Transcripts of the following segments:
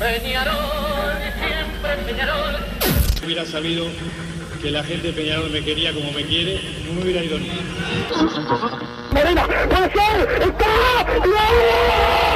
Peñarol, siempre Peñarol. hubiera sabido que la gente de Peñarol me quería como me quiere, no me hubiera ido ni. ¡Morena! ¡Puede ser! ¡Está! No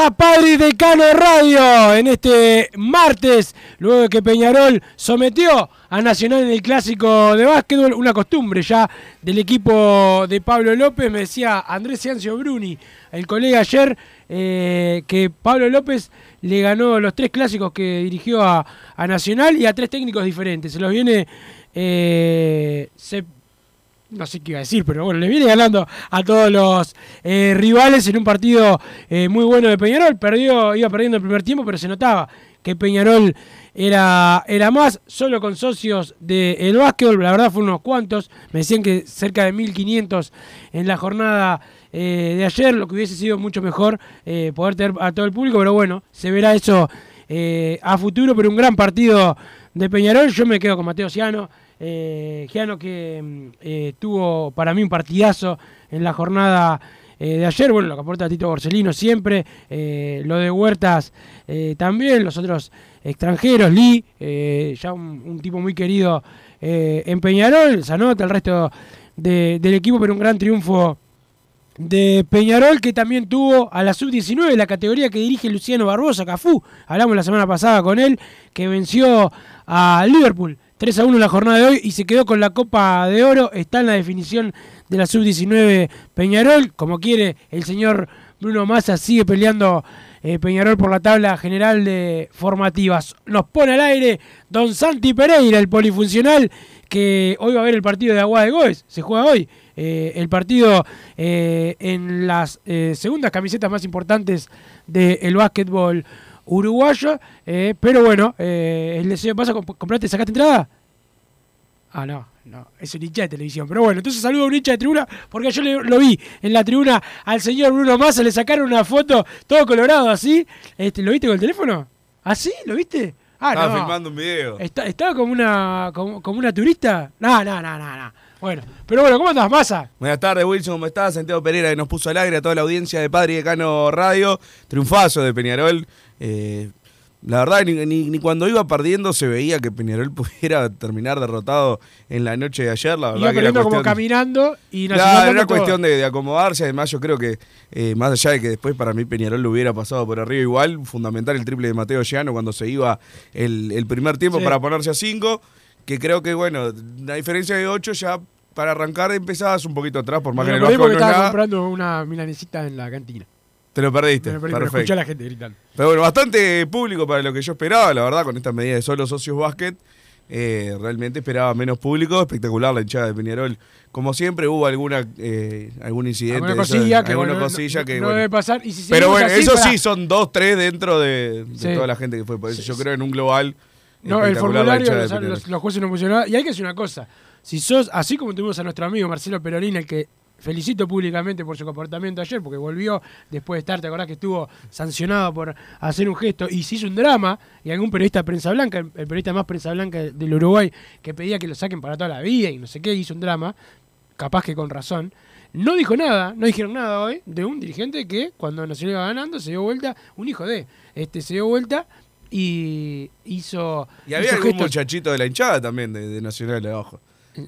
A Padre y Decano Radio. En este martes, luego de que Peñarol sometió a Nacional en el clásico de básquetbol, una costumbre ya del equipo de Pablo López, me decía Andrés Ciancio Bruni, el colega ayer, eh, que Pablo López le ganó los tres clásicos que dirigió a, a Nacional y a tres técnicos diferentes. Se los viene eh, no sé qué iba a decir, pero bueno, le viene ganando a todos los eh, rivales en un partido eh, muy bueno de Peñarol. Perdió, iba perdiendo el primer tiempo, pero se notaba que Peñarol era, era más, solo con socios del básquetbol, la verdad fueron unos cuantos, me decían que cerca de 1500 en la jornada eh, de ayer, lo que hubiese sido mucho mejor poder tener a todo el público, pero bueno, se verá eso a futuro, pero un gran partido de Peñarol, yo me quedo con Mateo Ciano, eh, Giano que mm, eh, tuvo para mí un partidazo en la jornada eh, de ayer, bueno, lo que aporta Tito Borsellino siempre, lo de Huertas también, los otros extranjeros, Lee, ya un, tipo muy querido en Peñarol, Zanota, el resto de- del equipo, pero un gran triunfo de Peñarol que también tuvo a la sub-19, la categoría que dirige Luciano Barbosa, Cafú. Hablamos la semana pasada con él, que venció a Liverpool 3 a 1 en la jornada de hoy y se quedó con la Copa de Oro. Está en la definición de la sub-19 Peñarol. Como quiere el señor Bruno Massa, sigue peleando eh, Peñarol por la tabla general de formativas. Nos pone al aire Don Santi Pereira, el polifuncional, que hoy va a ver el partido de Agua de Goes. Se juega hoy. Eh, el partido eh, en las segundas camisetas más importantes del básquetbol uruguayo. eh, pero bueno, eh, el deseo pasa, comp- ¿compraste, sacaste entrada? Ah, no, no, es un hincha de televisión. Pero bueno, entonces saludo a un hincha de tribuna, porque yo le- lo vi en la tribuna al señor Bruno Massa, le sacaron una foto todo colorado así. Este, ¿Lo viste con el teléfono? ¿Ah, sí? ¿Lo viste? Ah, Estaba no. filmando un video. Está- ¿Estaba como una, como, como una turista? No, no, no, no, no. Bueno, pero bueno, ¿cómo andas, Massa? Buenas tardes, Wilson, ¿cómo estás? Santiago Pereira que nos puso al aire a toda la audiencia de Padre y Decano Radio. Triunfazo de Peñarol. Eh, la verdad, ni, ni- ni cuando iba perdiendo se veía que Peñarol pudiera terminar derrotado en la noche de ayer. La verdad Iba que era perdiendo como cuestión- caminando y Nacional era todo. cuestión de, de acomodarse. Además, yo creo que, eh, más allá de que después para mí Peñarol lo hubiera pasado por arriba igual, fundamental el triple de Mateo Llano cuando se iba el, el primer tiempo Sí. para ponerse a 5. Que creo que, bueno, la diferencia de 8 ya para arrancar empezabas un poquito atrás, por más Me que el Vasco no es estaba nada. comprando una milanesita en la cantina. Te lo perdiste. Me lo perdí, pero Perfecto. escuché a la gente gritando. Pero bueno, bastante público para lo que yo esperaba, la verdad, con esta medida de solo socios básquet. eh, realmente esperaba menos público, espectacular la hinchada de Peñarol. Como siempre hubo alguna eh, algún incidente, Alguna cosilla que, alguna bueno, no- cosilla no, que no bueno. debe pasar. Y si Pero bueno, así, eso sí, son dos, tres dentro de, de Sí. toda la gente que fue. Por eso Sí, yo sí. creo en un global. No, el formulario, los, los- los jueces no funcionaron. Y hay que decir una cosa. Si sos, así como tuvimos a nuestro amigo Marcelo Perolín, el que felicito públicamente por su comportamiento ayer, porque volvió después de estar, te acordás que estuvo sancionado por hacer un gesto y se hizo un drama, y algún periodista de prensa blanca, el, periodista más prensa blanca del Uruguay, que pedía que lo saquen para toda la vida y no sé qué, hizo un drama, capaz que con razón. no dijo nada, no dijeron nada hoy de un dirigente que cuando Nacional iba ganando se dio vuelta, un hijo de, este se dio vuelta y hizo. Y había hizo algún gestos. muchachito de la hinchada también, de, de Nacional abajo.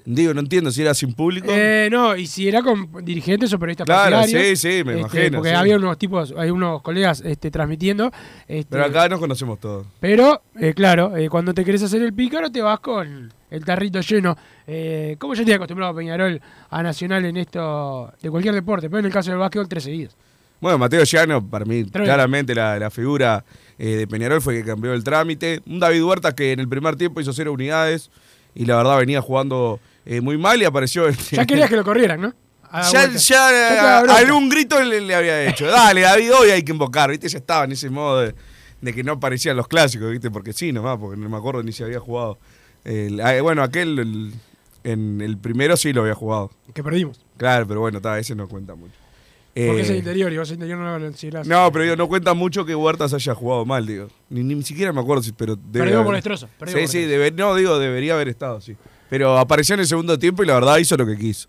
Digo, no entiendo si era sin público. Eh, no, y si era con dirigentes o periodistas Claro, sí, sí, me este, imagino, Porque sí. había unos tipos, hay unos colegas este, transmitiendo. este, Pero acá nos conocemos todos. Pero, eh, claro, eh, cuando te querés hacer el pícaro te vas con el tarrito lleno. Eh, como ya te acostumbrado Peñarol a Nacional en esto de cualquier deporte, pero en el caso del básquetbol, tres seguidos. Bueno, Mateo Llano, para mí, Tremendo. claramente la, la figura eh, de Peñarol fue que cambió el trámite. Un David Huertas que en el primer tiempo hizo cero unidades y la verdad venía jugando eh, muy mal y apareció. en- Ya querías que lo corrieran, ¿no? A Ya, ya, bronca. algún grito le, le había hecho. Dale, David, hoy hay que invocar. ¿Viste? Ya estaba en ese modo de, de que no aparecían los clásicos, ¿viste? Porque sí, nomás, porque no me acuerdo ni si había jugado. El- ah, bueno, aquel, el- en el primero sí lo había jugado. Que perdimos. Claro, pero bueno, ta, ese no cuenta mucho. Porque Eh, es el interior y vos el interior no lo considerás. no, pero digo, no cuenta mucho que Huertas haya jugado mal, digo. Ni, ni siquiera me acuerdo si, pero debe Perdió haber- por destrozo, perdió Sí, por sí, destrozo. debe- no, digo, debería haber estado, sí. Pero apareció en el segundo tiempo y la verdad hizo lo que quiso.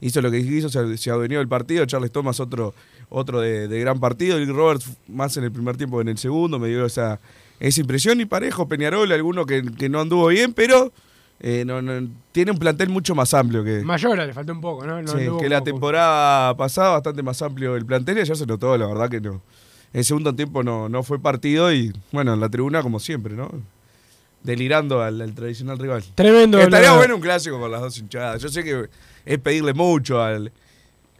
Hizo lo que quiso, se, se adueñó del partido. Charles Thomas otro, otro de, de gran partido. Y Roberts más en el primer tiempo que en el segundo. Me dio esa, esa impresión. Y parejo, Peñarol, alguno que, que no anduvo bien, pero eh, no, no- tiene un plantel mucho más amplio que, Mayora le faltó un poco, ¿no? No Sí, que la temporada pasada bastante más amplio el plantel y ya se notó, la verdad que no. El segundo tiempo no, no fue partido y bueno, en la tribuna como siempre, ¿no? Delirando al, al tradicional rival. Tremendo. Estaría la- bueno un clásico con las dos hinchadas. Yo sé que es pedirle mucho al,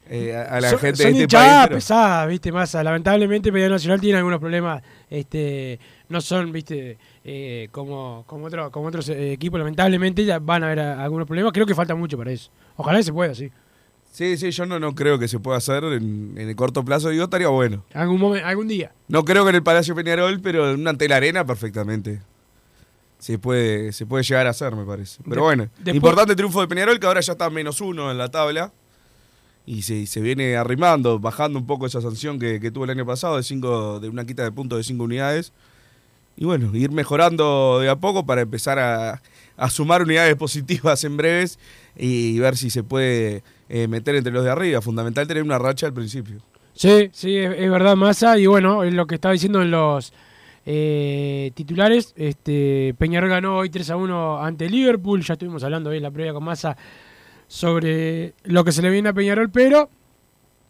eh, a a la son, gente son de este país. pero- pesadas, viste, masa. Lamentablemente Peñarol Nacional tiene algunos problemas, este, no son, viste, eh, como, como, otro- como otros eh, equipos, lamentablemente ya van a haber a- algunos problemas. Creo que falta mucho para eso. Ojalá que se pueda, sí. Sí, sí, yo no, no creo que se pueda hacer en, en el corto plazo. Digo, estaría bueno. Algún momento, algún día. No creo que en el Palacio Peñarol, pero en una tela arena perfectamente. Se puede, se puede llegar a hacer, me parece. Pero De- bueno, después- importante triunfo de Peñarol, que ahora ya está menos uno en la tabla. Y se, se viene arrimando, bajando un poco esa sanción que, que tuvo el año pasado de cinco, de una quita de puntos de cinco unidades. Y bueno, ir mejorando de a poco para empezar a, a sumar unidades positivas en breves y ver si se puede eh, meter entre los de arriba. Fundamental tener una racha al principio. Sí, sí, es, verdad, Massa. Y bueno, es lo que estaba diciendo en los eh, titulares. Este, Peñarol ganó hoy 3 a 1 ante Liverpool. Ya estuvimos hablando hoy en la previa con Massa sobre lo que se le viene a Peñarol, pero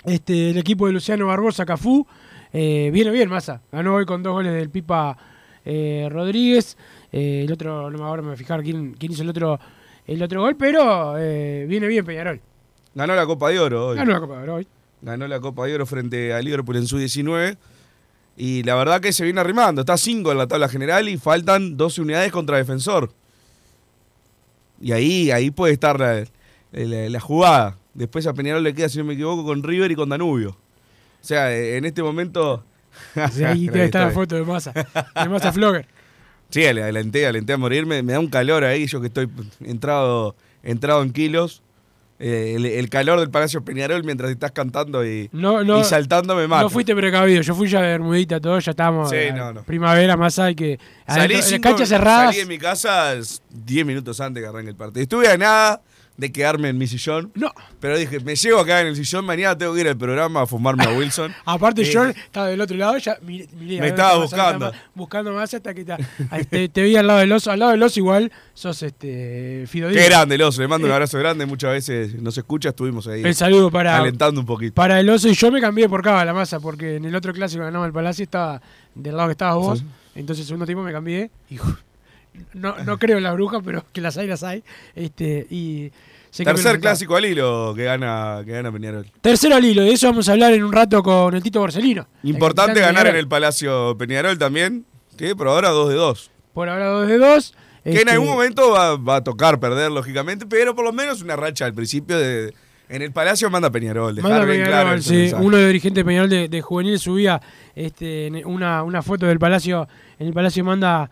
este, el equipo de Luciano Barbosa, Cafú, eh, viene bien, Massa. Ganó hoy con dos goles del Pipa eh, Rodríguez. Eh, el otro, no me ahora me voy a fijar quién, quién hizo el otro, el otro gol, pero viene bien Peñarol. Ganó la Copa de Oro hoy. Ganó la Copa de Oro hoy. ganó la Copa de Oro frente a Liverpool en su 19 y la verdad que se viene arrimando, está 5 en la tabla general y faltan 12 unidades contra Defensor. Y ahí, ahí puede estar la, la- la jugada. Después a Peñarol le queda, si no me equivoco, con River y con Danubio. O sea, eh, en este momento... Sí, ahí debe estar la foto de Massa, de Massa Flogger. Sí, alenté, alenté a morir, me, da un calor ahí, yo que estoy entrado, entrado en kilos. Eh, el, el calor del Palacio Peñarol mientras estás cantando y, No, no, y saltando me mata. no fuiste precavido, yo fui ya de bermudita, todo, ya estábamos. Sí, eh, no, no. Primavera, Massa, hay que. Salí, adentro- en cinco- canchas cerradas. salí de mi casa 10 minutos antes que arranque el partido. Estuve a nada de quedarme en mi sillón. No. Pero dije, me llevo acá en el sillón, mañana tengo que ir al programa a fumarme a Wilson. Aparte, Eh, yo estaba del otro lado, ya miré, miré, a Me estaba buscando. buscando más hasta que ahí te, te vi al lado del oso. Al lado del oso, igual sos este Fido Qué grande el oso, le mando un abrazo grande. Muchas veces nos escucha, estuvimos ahí. El saludo para, Alentando un poquito. para el oso y yo me cambié por Cava la masa porque en el otro clásico ganamos el Palacio estaba del lado que estabas vos. Sí. Entonces, segundo tiempo me cambié y no, no creo en las brujas, pero que las hay, las hay. Este, y Tercer clásico al hilo que gana, que gana Peñarol. Tercero al hilo, de eso vamos a hablar en un rato con el Tito Borsellino. Importante ganar en el Palacio Peñarol también, que por ahora 2 de 2. Por ahora 2 de 2. Que en algún momento va, va a tocar perder, lógicamente, pero por lo menos una racha al principio de. En el Palacio manda Peñarol, dejar Manda bien Peñarol, claro sí. Uno de los dirigentes Peñarol de, de juvenil subía este, una, una foto del Palacio. En el Palacio manda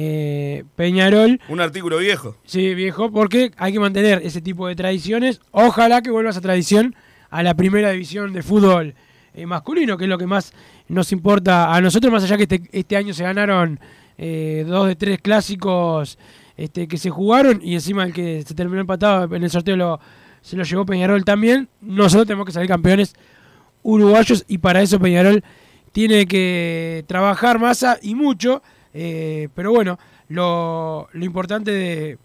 eh, Peñarol. Un artículo viejo. Sí, viejo, porque hay que mantener ese tipo de tradiciones. Ojalá que vuelva esa tradición a la primera división de fútbol eh, masculino, que es lo que más nos importa a nosotros, más allá que este, este año se ganaron eh, dos de tres clásicos este, que se jugaron y encima el que se terminó empatado en el sorteo lo, se lo llevó Peñarol también. Nosotros tenemos que salir campeones uruguayos y para eso Peñarol tiene que trabajar masa y mucho. Eh, pero bueno, lo, lo importante de,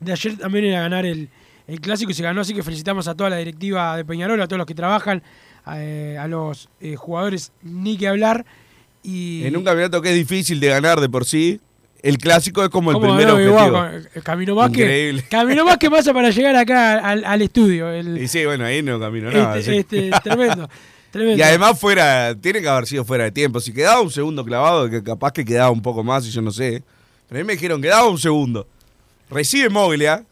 de ayer también era ganar el, el clásico y se ganó, así que felicitamos a toda la directiva de Peñarol, a todos los que trabajan, eh, a los eh, jugadores, ni que hablar. Y En un campeonato que es difícil de ganar de por sí, el clásico es como el ¿Cómo primer Igual, objetivo. eh, caminó más que Increíble. caminó más que pasa para llegar acá al, al estudio. el- Y sí, bueno, ahí no caminó nada. este, este, tremendo, tremendo. Y además fuera, tiene que haber sido fuera de tiempo. Si quedaba un segundo clavado, que capaz que quedaba un poco más y yo no sé. Pero a mí me dijeron, quedaba un segundo. Recibe Moglia,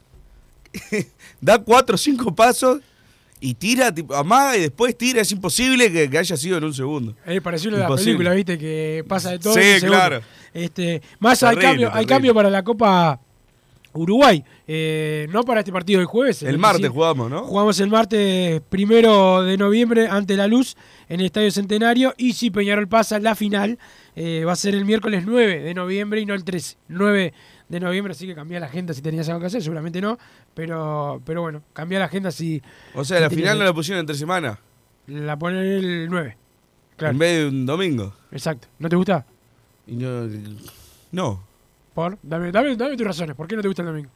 da cuatro o cinco pasos y tira, tipo, amaga y después tira. Es imposible que, que haya sido en un segundo. Es parecido a la película, viste, que pasa de todo. Sí, claro. Este, más hay Terrible, cambio, hay terrible. cambio para la Copa Uruguay. eh, no para este partido del jueves. El martes sí. jugamos, ¿no? Jugamos el martes primero de noviembre ante la Luz en el Estadio Centenario. Y si Peñarol pasa la final, eh, va a ser el miércoles 9 de noviembre y no el 13. 9 de noviembre, así que cambia la agenda si tenías algo que hacer, seguramente no. Pero, pero bueno, cambia la agenda si O sea, la final no la pusieron entre semana. la ponen el 9. Claro, En vez de un domingo. exacto. ¿No te gusta? Y no. No. ¿Por? Dame, dame, dame tus razones. ¿Por qué no te gusta el domingo?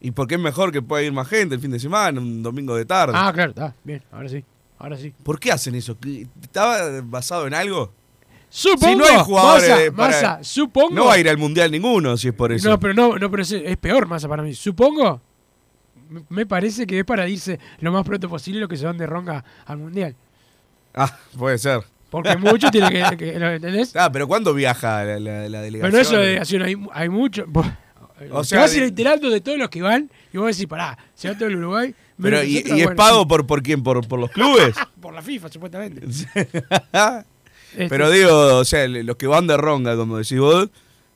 Y porque es mejor que pueda ir más gente el fin de semana, un domingo de tarde. Ah, claro, está. Bien, ahora sí. Ahora sí. ¿Por qué hacen eso? ¿Que- ¿Estaba basado en algo? Supongo. Si no hay jugadores para- supongo. No va a ir al mundial ninguno si es por eso. No, pero no, no, pero es, es peor Massa para mí. Supongo. me- Me parece que es para irse lo más pronto posible lo que se van de ronca al mundial. Ah, puede ser. Porque mucho tiene que, que- ¿lo ¿Entendés? Ah, pero ¿cuándo viaja la, la- la delegación? Pero eso de delegación hay, hay mucho. O sea, vas a ir de- enterando de todos los que van y vos decís, pará, se va todo el Uruguay. Pero, ¿y, y es pago por, por quién? ¿Por, por los clubes? por la FIFA, supuestamente. Este, pero digo, o sea, los que van de ronga, como decís vos,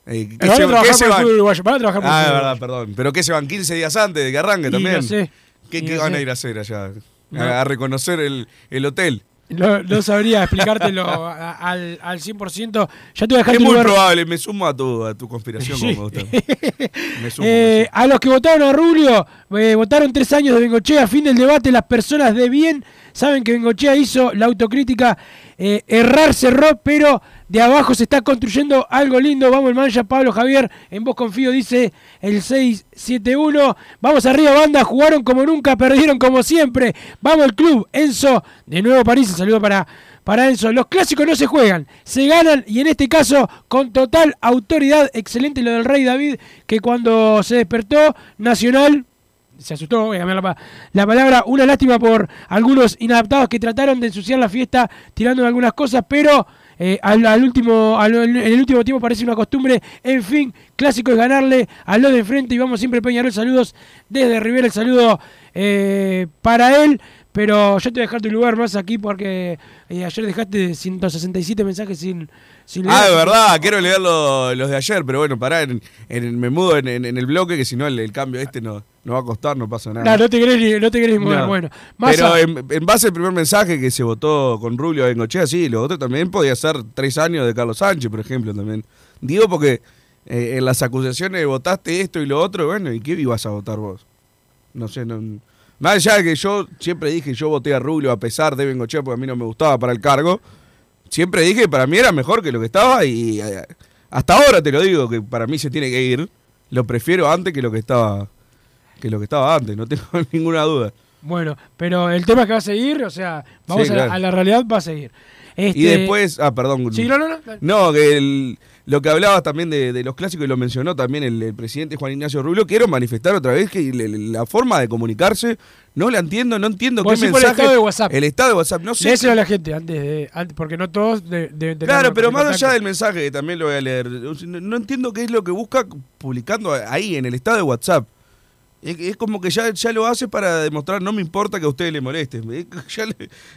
eh, ¿qué se, qué se van? uruguayo, van a trabajar por Ah, es verdad, perdón. ¿Pero qué se van 15 días antes de que arranque Y también? no sé, ¿Qué, qué no van sé. a ir a hacer allá? No. A, a reconocer el, el hotel. No, no sabría explicártelo a- al, al 100%. Ya te voy a dejar Es muy lugar. probable, me sumo a tu, a tu conspiración Sí. como me gusta. Me sumo. Eh, a los que votaron a Rubio, eh, votaron tres años de Bengochea. Fin del debate, las personas de bien saben que Bengochea hizo la autocrítica. eh, errar cerró, pero de abajo se está construyendo algo lindo. Vamos el mancha Pablo Javier, en vos confío, dice el 671. Vamos arriba, banda, jugaron como nunca, perdieron como siempre. Vamos el club, Enzo, de nuevo París, un saludo para, para Enzo. Los clásicos no se juegan, se ganan y en este caso con total autoridad. Excelente lo del Rey David, que cuando se despertó, Nacional se asustó, voy a cambiar la, la palabra, una lástima por algunos inadaptados que trataron de ensuciar la fiesta tirando algunas cosas, pero eh, al, al último, al- en el último tiempo parece una costumbre. En fin, clásico es ganarle a lo de enfrente y vamos siempre Peñarol. Saludos desde Rivera, el saludo eh, para él. Pero yo te voy a dejar tu lugar más aquí porque eh, ayer dejaste 167 mensajes sin, sin Ah, leer. de verdad, quiero leer lo- los de ayer, pero bueno, pará, en, me mudo en, el bloque, que si no el cambio este no, no va a costar, no pasa nada. No, no te querés, ni- no te querés mover. No. Bueno, más Pero en, en base al primer mensaje que se votó con Rubio en Bengochea, sí, lo otro también podía ser tres años de Carlos Sánchez, por ejemplo, también. Digo porque eh, en las acusaciones votaste esto y lo otro, bueno, ¿y qué ibas a votar vos? No sé, no... Más allá de que yo siempre dije, yo voté a Rubio a pesar de Bengochea porque a mí no me gustaba para el cargo, siempre dije que para mí era mejor que lo que estaba y eh, hasta ahora te lo digo, que para mí se tiene que ir, lo prefiero antes que lo que estaba que lo que estaba antes, no tengo ninguna duda. Bueno, pero el tema es que va a seguir, o sea, vamos Sí, a, la- claro. a la realidad, va a seguir. Este, Y después, ah, perdón. Sí, no, no, no. No, que el- lo que hablabas también de, de los clásicos y lo mencionó también el, el presidente Juan Ignacio Rubio, quiero manifestar otra vez que le- la forma de comunicarse no la entiendo, no entiendo qué por el mensaje. estado de WhatsApp. El estado de WhatsApp, no sé. Léeselo a la gente antes, de, antes porque no todos de- deben tener Claro, pero más allá del mensaje, que también lo voy a leer, no, no entiendo qué es lo que busca publicando ahí en el estado de WhatsApp. Es, como que ya, lo hace para demostrar, no me importa que a ustedes le moleste. Ya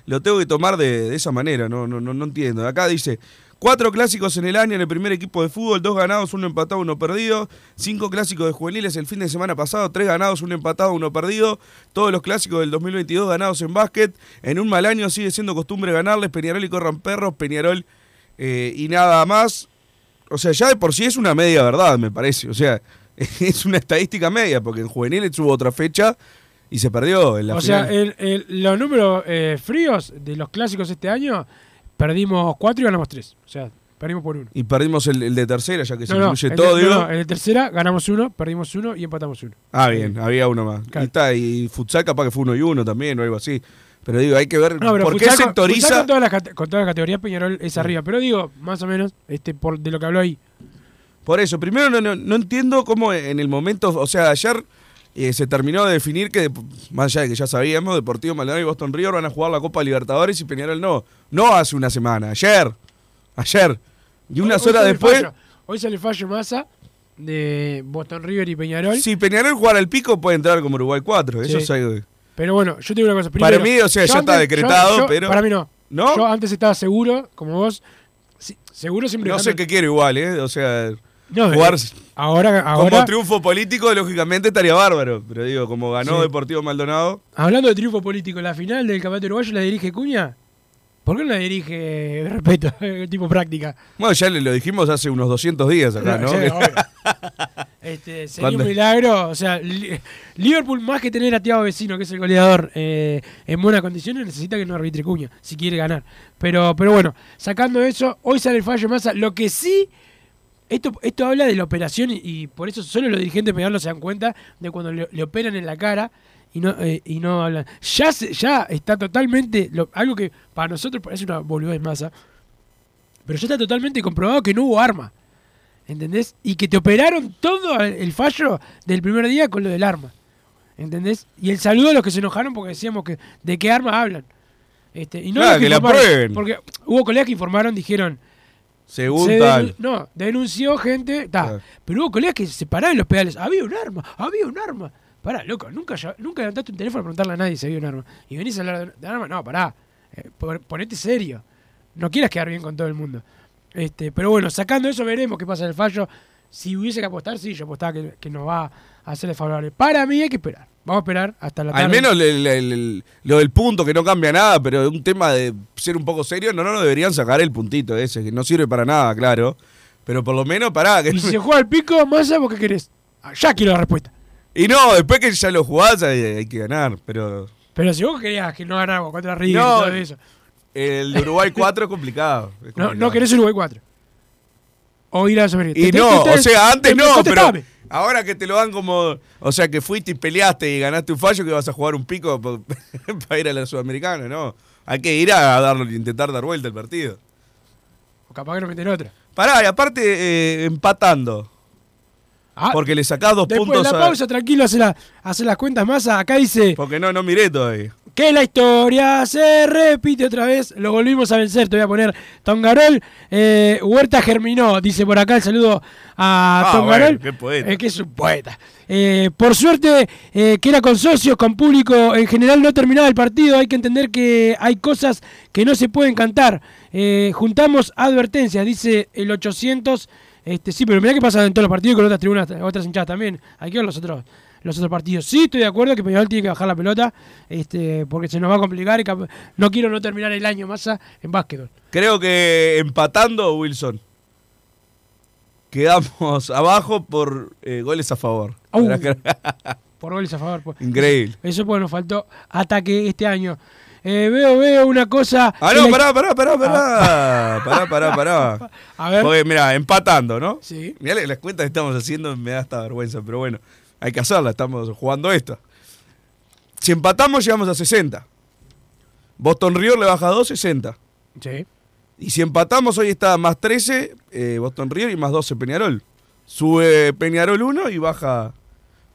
lo tengo que tomar de, esa manera, no entiendo. Acá dice, cuatro clásicos en el año en el primer equipo de fútbol, dos ganados, uno empatado, uno perdido. Cinco clásicos de juveniles el fin de semana pasado, tres ganados, uno empatado, uno perdido. Todos los clásicos del 2022 ganados en básquet. En un mal año sigue siendo costumbre ganarles, Peñarol y corran perros, Peñarol eh, y nada más. O sea, ya de por sí es una media verdad, me parece. O sea, es una estadística media, porque en juveniles hubo otra fecha Y se perdió en la o final. sea, el- el- los números eh, fríos de los clásicos este año, perdimos cuatro y ganamos tres. O sea, perdimos por uno. y perdimos el, el de tercera, ya que se No, no, incluye el todo, de, digo. no, no, el tercera ganamos uno, perdimos uno y empatamos uno. Ah, bien, había uno más. Claro. Y, está, y futsal capaz que fue uno y uno también o algo así. Pero digo, hay que ver No, por qué futsal sectoriza. Con todas, las, cate- con todas las categorías, Peñarol es arriba. Pero digo, más o menos, este por de lo que habló ahí. Por eso, primero no, no, no entiendo cómo en el momento, o sea, ayer eh, se terminó de definir que, más allá de que ya sabíamos, Deportivo Maldonado y Boston River van a jugar la Copa Libertadores y Peñarol no. No hace una semana, ayer. Ayer. Y unas Hoy- horas después, fallo. Hoy sale fallo masa de Boston River y Peñarol. si Peñarol jugara el pico, puede entrar como Uruguay 4. Eso es algo. Pero bueno, yo te digo una cosa. Para Primero, mí, o sea, ya está decretado, yo- yo- pero- Para mí no. ¿No? Yo antes estaba seguro, como vos. sí, seguro siempre No sé qué quiero igual, ¿eh? O sea, No, jugar eh, Ahora, como triunfo político, lógicamente estaría bárbaro. Pero digo, como ganó Sí. Deportivo Maldonado. hablando de triunfo político, la final del campeonato uruguayo la dirige Cuña. ¿Por qué no la dirige de respeto, tipo práctica? Bueno, ya le lo dijimos hace unos 200 días acá, ¿no? Obvio. Este, sería un milagro. O sea, Li- Liverpool, más que tener a Thiago Vecino, que es el goleador, eh, en buenas condiciones, necesita que no arbitre Cuña, si quiere ganar. Pero, pero bueno, sacando eso, hoy sale el fallo Massa. Lo que sí, esto, esto habla de la operación y, y por eso solo los dirigentes pegados se dan cuenta de cuando le, le operan en la cara y no, eh, y no hablan. Ya, se- ya está totalmente, lo- algo que para nosotros parece una boludez Massa, pero ya está totalmente comprobado que no hubo arma. ¿Entendés? Y que te operaron todo el fallo del primer día con lo del arma. ¿Entendés? Y el saludo a los que se enojaron porque decíamos que de qué arma hablan. Este, y no Claro, los que la prueben. Porque hubo colegas que informaron, dijeron. Según se tal. no, denunció gente. ta, Claro. Pero hubo colegas que se pararon en los pedales. Había un arma, había un arma. Pará, loco, nunca, nunca levantaste un teléfono a preguntarle a nadie si había un arma. Y venís a hablar de, de arma. No, pará. eh, pon- ponete serio. No quieras quedar bien con todo el mundo. Este, pero bueno, sacando eso veremos qué pasa en el fallo. Si hubiese que apostar, sí, yo apostaba que, que nos va a hacer favorable. Para mí hay que esperar. Vamos a esperar hasta la tarde. Al menos lo del punto, que no cambia nada, pero un tema de ser un poco serio, no, no, no deberían sacar el puntito ese, que no sirve para nada, claro. Pero por lo menos pará. Que... Y si se juega el pico, Massa, ¿vos qué querés? Ah, Ya quiero la respuesta. Y no, después que ya lo jugás hay, hay que ganar, pero Pero si vos querías que no ganáramos contra River No, y todo eso. el de Uruguay 4 es complicado. es No, complicado. no querés Uruguay 4. O ir a la. Y no, o sea, antes te- no, pero. Ahora que te lo dan como. O sea, que fuiste y peleaste y ganaste un fallo, que vas a jugar un pico para ir a la Sudamericana, ¿no? Hay que ir a darlo, intentar dar vuelta el partido. O capaz que no meten otra. Pará, y aparte eh, empatando. Ah, Porque le sacás dos después puntos de la a- pausa, tranquilo, hace, la- hace las cuentas Massa. Acá dice Porque no, no miré todavía. que la historia se repite otra vez. Lo volvimos a vencer. Te voy a poner Tongarol. Eh, Huerta germinó, dice por acá el saludo a Ah, Tongarol. bueno, qué poeta. Eh, que es un poeta. Eh, por suerte, eh, que era con socios, con público, en general no terminaba el partido. Hay que entender que hay cosas que no se pueden cantar. Eh, juntamos advertencias, dice el 800. Este, sí, pero mirá qué pasa en todos los partidos con otras tribunas, otras hinchadas también. Hay que ver los otros, los otros partidos. Sí, estoy de acuerdo que Peñarol tiene que bajar la pelota, este, porque se nos va a complicar y no quiero no terminar el año más en básquetbol. Creo que empatando, Wilson. Quedamos abajo por eh, goles a favor. Por goles a favor. pues. Increíble. Eso pues nos faltó ataque este año. Eh, veo, veo una cosa. Ah, no, pará, pará, pará, pará. Pará, pará, pará. A ver. Porque, mirá, empatando, ¿no? Sí. Mirá las cuentas que estamos haciendo, me da hasta vergüenza, pero bueno, hay que hacerla, estamos jugando esto. Si empatamos, llegamos a 60. Boston River le baja 2, 60. Sí. Y si empatamos, hoy está más 13 eh, Boston River y más 12 Peñarol. Sube Peñarol 1 y baja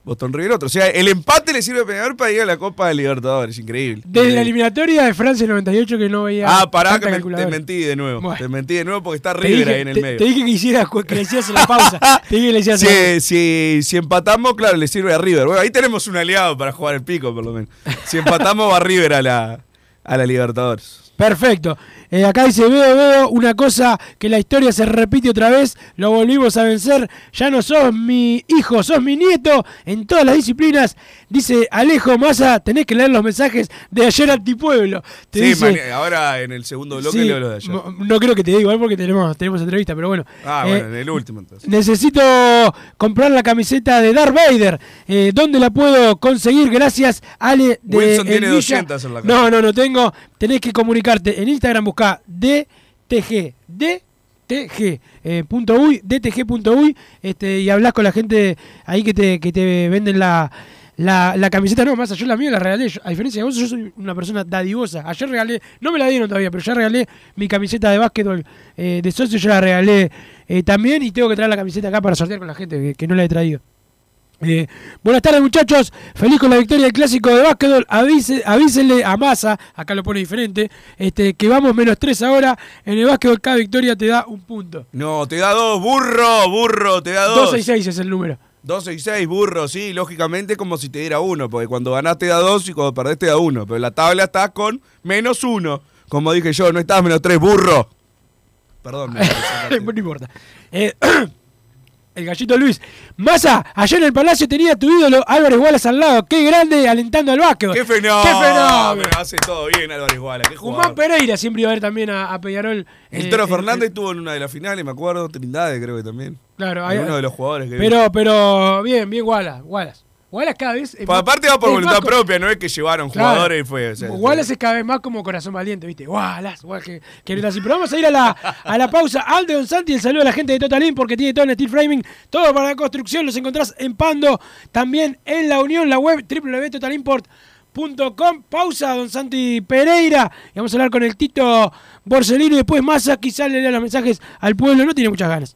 Boston River otro. O sea, el empate le sirve a Peñarol para ir a la Copa de Libertadores. Increíble. Desde la eliminatoria de Francia 98 que no veía. Ah, pará, que me- te mentí de nuevo. Bueno. Te mentí de nuevo porque está River dije, ahí en el te- medio. te dije que hicieras que le en la pausa. te dije que le decías en la pausa. Si, si, si empatamos, claro, le sirve a River. Bueno, ahí tenemos un aliado para jugar el pico, por lo menos. Si empatamos, va River a la, a la Libertadores. Perfecto. Eh, acá dice, veo, veo una cosa que la historia se repite otra vez, lo volvimos a vencer, ya no sos mi hijo, sos mi nieto en todas las disciplinas. Dice Alejo Massa, tenés que leer los mensajes de ayer antipueblo. Te Sí, dice, ahora en el segundo bloque Sí, leo lo de ayer. no creo que te diga igual porque tenemos, tenemos entrevista, pero bueno. Ah, Eh, bueno, en el último entonces. Necesito comprar la camiseta de Darth Vader. Eh, ¿Dónde la puedo conseguir? Gracias, Ale de Wilson tiene Villa. 200 en la. No, no, no tengo. Tenés que comunicarte. En Instagram busca DTG. DTG. eh, punto uy, DTG.uy este, y hablas con la gente ahí que te, que te venden la, la, camiseta. No, más yo la mía la regalé. A diferencia de vos, yo soy una persona dadivosa. Ayer regalé, no me la dieron todavía, pero ya regalé mi camiseta de básquetbol eh, de socio, yo la regalé eh, también y tengo que traer la camiseta acá para sortear con la gente que no la he traído. Eh, buenas tardes muchachos, feliz con la victoria del clásico de básquetbol, Avise, avísenle a Massa, acá lo pone diferente, este, que vamos menos 3 ahora, en el básquetbol cada victoria te da un punto. No, te da dos, burro, burro, te da dos. 266 es el número. 2 y 6, burro, sí, lógicamente como si te diera uno, porque cuando ganás te da dos y cuando perdés te da uno, pero la tabla está con menos uno. Como dije yo, no estás menos tres, burro. Perdón, me no importa. Eh, el gallito Luis. Massa, allá en el palacio tenía tu ídolo Álvarez Wallace al lado. Qué grande alentando al básquetbol. ¡Qué fenómeno! ¡Qué fenómeno! Hace todo bien Álvarez qué Guzmán. Pereira siempre iba a ver también a, a Peñarol. El eh, Toro en- Fernández estuvo en una de las finales, me acuerdo, Trindade creo que también. Claro, hay- uno de los jugadores que Pero, pero, bien, bien, Wallace. Wallace. Wallace cada vez. es Pa- más- aparte va por voluntad propia, no es que llevaron Claro. jugadores y fue. o sea, Wallace es cada vez más como corazón valiente, ¿viste? Wallace, Wallace, que, que así. Pero vamos a ir a la, a la pausa. Alde Don Santi, el saludo a la gente de Total Import porque tiene todo en steel framing, todo para la construcción. Los encontrás en Pando, también en la Unión, la web www.totalimport.com. Pausa, Don Santi Pereira. Y vamos a hablar con el Tito Borsellino y después Massa. Quizás le lea los mensajes al pueblo, no tiene muchas ganas.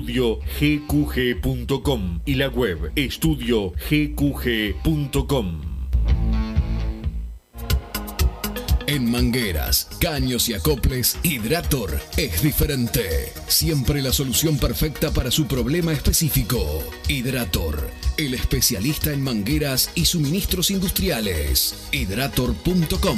estudiogqg.com y la web estudiogqg.com. En mangueras, caños y acoples, Hidrator es diferente. Siempre la solución perfecta para su problema específico. Hidrator, el especialista en mangueras y suministros industriales. Hidrator.com.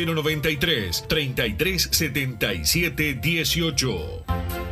093 3377 18.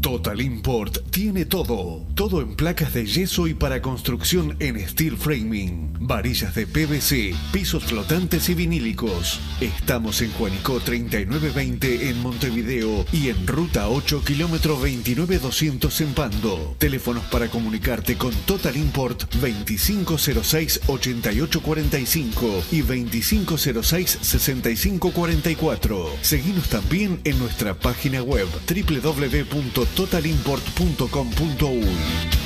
Total Import tiene todo. Todo en placas de yeso y para construcción en steel framing. Varillas de PVC, pisos flotantes y vinílicos. Estamos en Juanico 3920 en Montevideo y en Ruta 8 kilómetro 29200 en Pando. Teléfonos para comunicarte con Total Import 2506-8845 y 2506-6544. Seguimos también en nuestra página web www.totalimport.com.uy.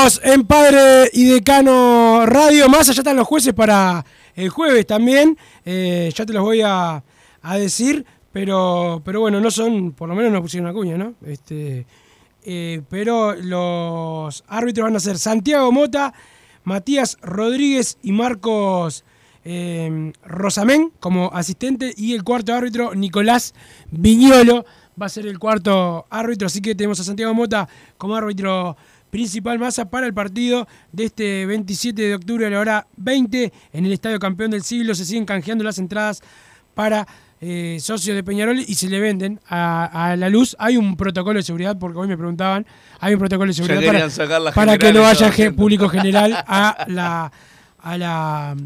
En Padre y Decano Radio. Más allá están los jueces para el jueves también. Eh, ya te los voy a, a decir. Pero, pero bueno, no son, por lo menos no pusieron una cuña, ¿no? Este, eh, pero los árbitros van a ser Santiago Mota, Matías Rodríguez y Marcos eh, Rosamén como asistente. Y el cuarto árbitro, Nicolás Viñolo, va a ser el cuarto árbitro. Así que tenemos a Santiago Mota como árbitro principal masa para el partido de este 27 de octubre a la hora 20 en el Estadio Campeón del Siglo. Se siguen canjeando las entradas para eh, socios de Peñarol y se le venden a, a la luz. Hay un protocolo de seguridad, porque hoy me preguntaban, hay un protocolo de seguridad para, sacar la para que no haciendo. público general a la, a la,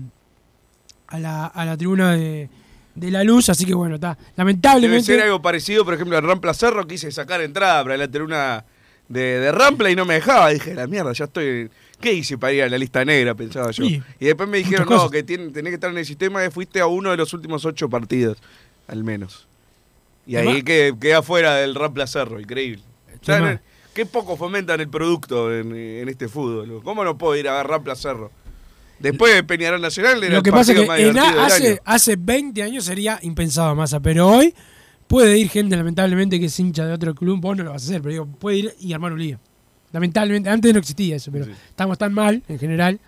a la, a la tribuna de, de la luz. Así que bueno, está. Debe Lamentablemente. ser algo parecido, por ejemplo, en Rampla Cerro quise sacar entrada para la tribuna de, de Rampla y no me dejaba. Dije, la mierda, ya estoy. ¿Qué hice para ir a la lista negra? Pensaba yo. Sí, y después me dijeron, no, que tiene- tenés que estar en el sistema y fuiste a uno de los últimos ocho partidos, al menos. Y ahí que, queda fuera del Rampla Cerro, increíble. Qué poco fomentan el producto en, en este fútbol. ¿Cómo no puedo ir a ver Rampla Cerro? Después de Peñarol Nacional era Lo el que pasa es partido que más en hace, hace 20 años sería impensado Massa, pero hoy puede ir gente, lamentablemente, que es hincha de otro club. Vos no lo vas a hacer, pero digo, puede ir y armar un lío. Lamentablemente, antes no existía eso, pero estamos tan mal en general.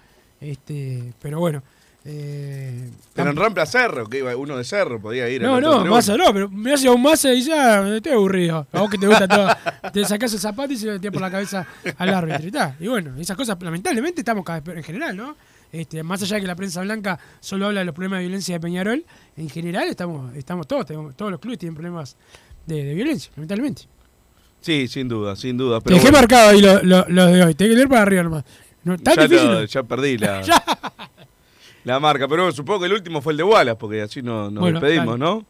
Este, pero bueno. eh, Pero en Rampla Cerro, que iba uno de Cerro, podía ir. a no, no, Massa no, pero me hace un Massa y ya estoy aburrido. A vos que te gusta todo. Te sacás el zapato y se lo metías por la cabeza al árbitro y tal. Y bueno, esas cosas, lamentablemente, estamos cada vez peor en general, ¿no? Este, más allá de que la prensa blanca solo habla de los problemas de violencia de Peñarol, en general estamos, estamos todos, tenemos- todos los clubes tienen problemas de, de violencia, lamentablemente. Sí, sin duda, sin duda. Te Pero dejé bueno, marcado ahí los lo, los de hoy, tenés que leer para arriba nomás. No, tan ya, difícil. no. ya perdí la, la marca. Pero supongo que el último fue el de Wallace, porque así no- nos Bueno, despedimos, dale. ¿no?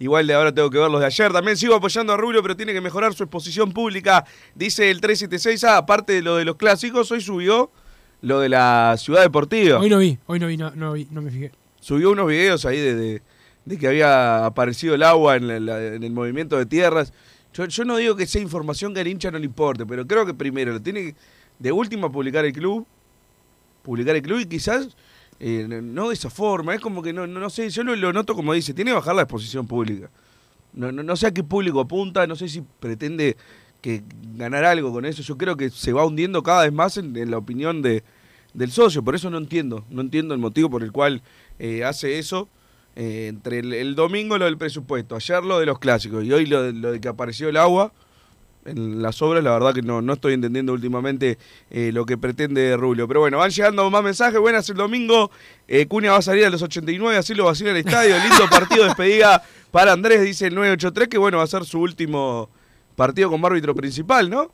Igual de ahora tengo que ver los de ayer. También sigo apoyando a Rubio, pero tiene que mejorar su exposición pública. Dice el 376. Ah, aparte de lo de los clásicos, hoy subió lo de la ciudad deportiva. Hoy no vi, hoy no vi, no, no vi, no me fijé. Subió unos videos ahí de, de- de que había aparecido el agua en, la- la- en el movimiento de tierras. Yo, yo no digo que sea información que al hincha no le importe, pero creo que primero lo tiene, de última publicar el club, publicar el club y quizás eh, no de esa forma, es como que no, no, no sé, yo lo, lo noto como dice, tiene que bajar la exposición pública. No, no, no sé a qué público apunta, no sé si pretende que ganar algo con eso. Yo creo que se va hundiendo cada vez más en, la opinión de, del socio, por eso no entiendo, no entiendo el motivo por el cual eh, hace eso. Eh, entre el, domingo lo del presupuesto, ayer lo de los clásicos y hoy lo, de- que apareció el agua en las obras, la verdad que no, no estoy entendiendo últimamente eh, lo que pretende Rubio. Pero bueno, van llegando más mensajes. Buenas el domingo. Eh, Cunha va a salir a los 89, así lo va a hacer el estadio. Lindo partido de despedida para Andrés, dice el 983, que bueno, va a ser su último partido como árbitro principal, ¿no?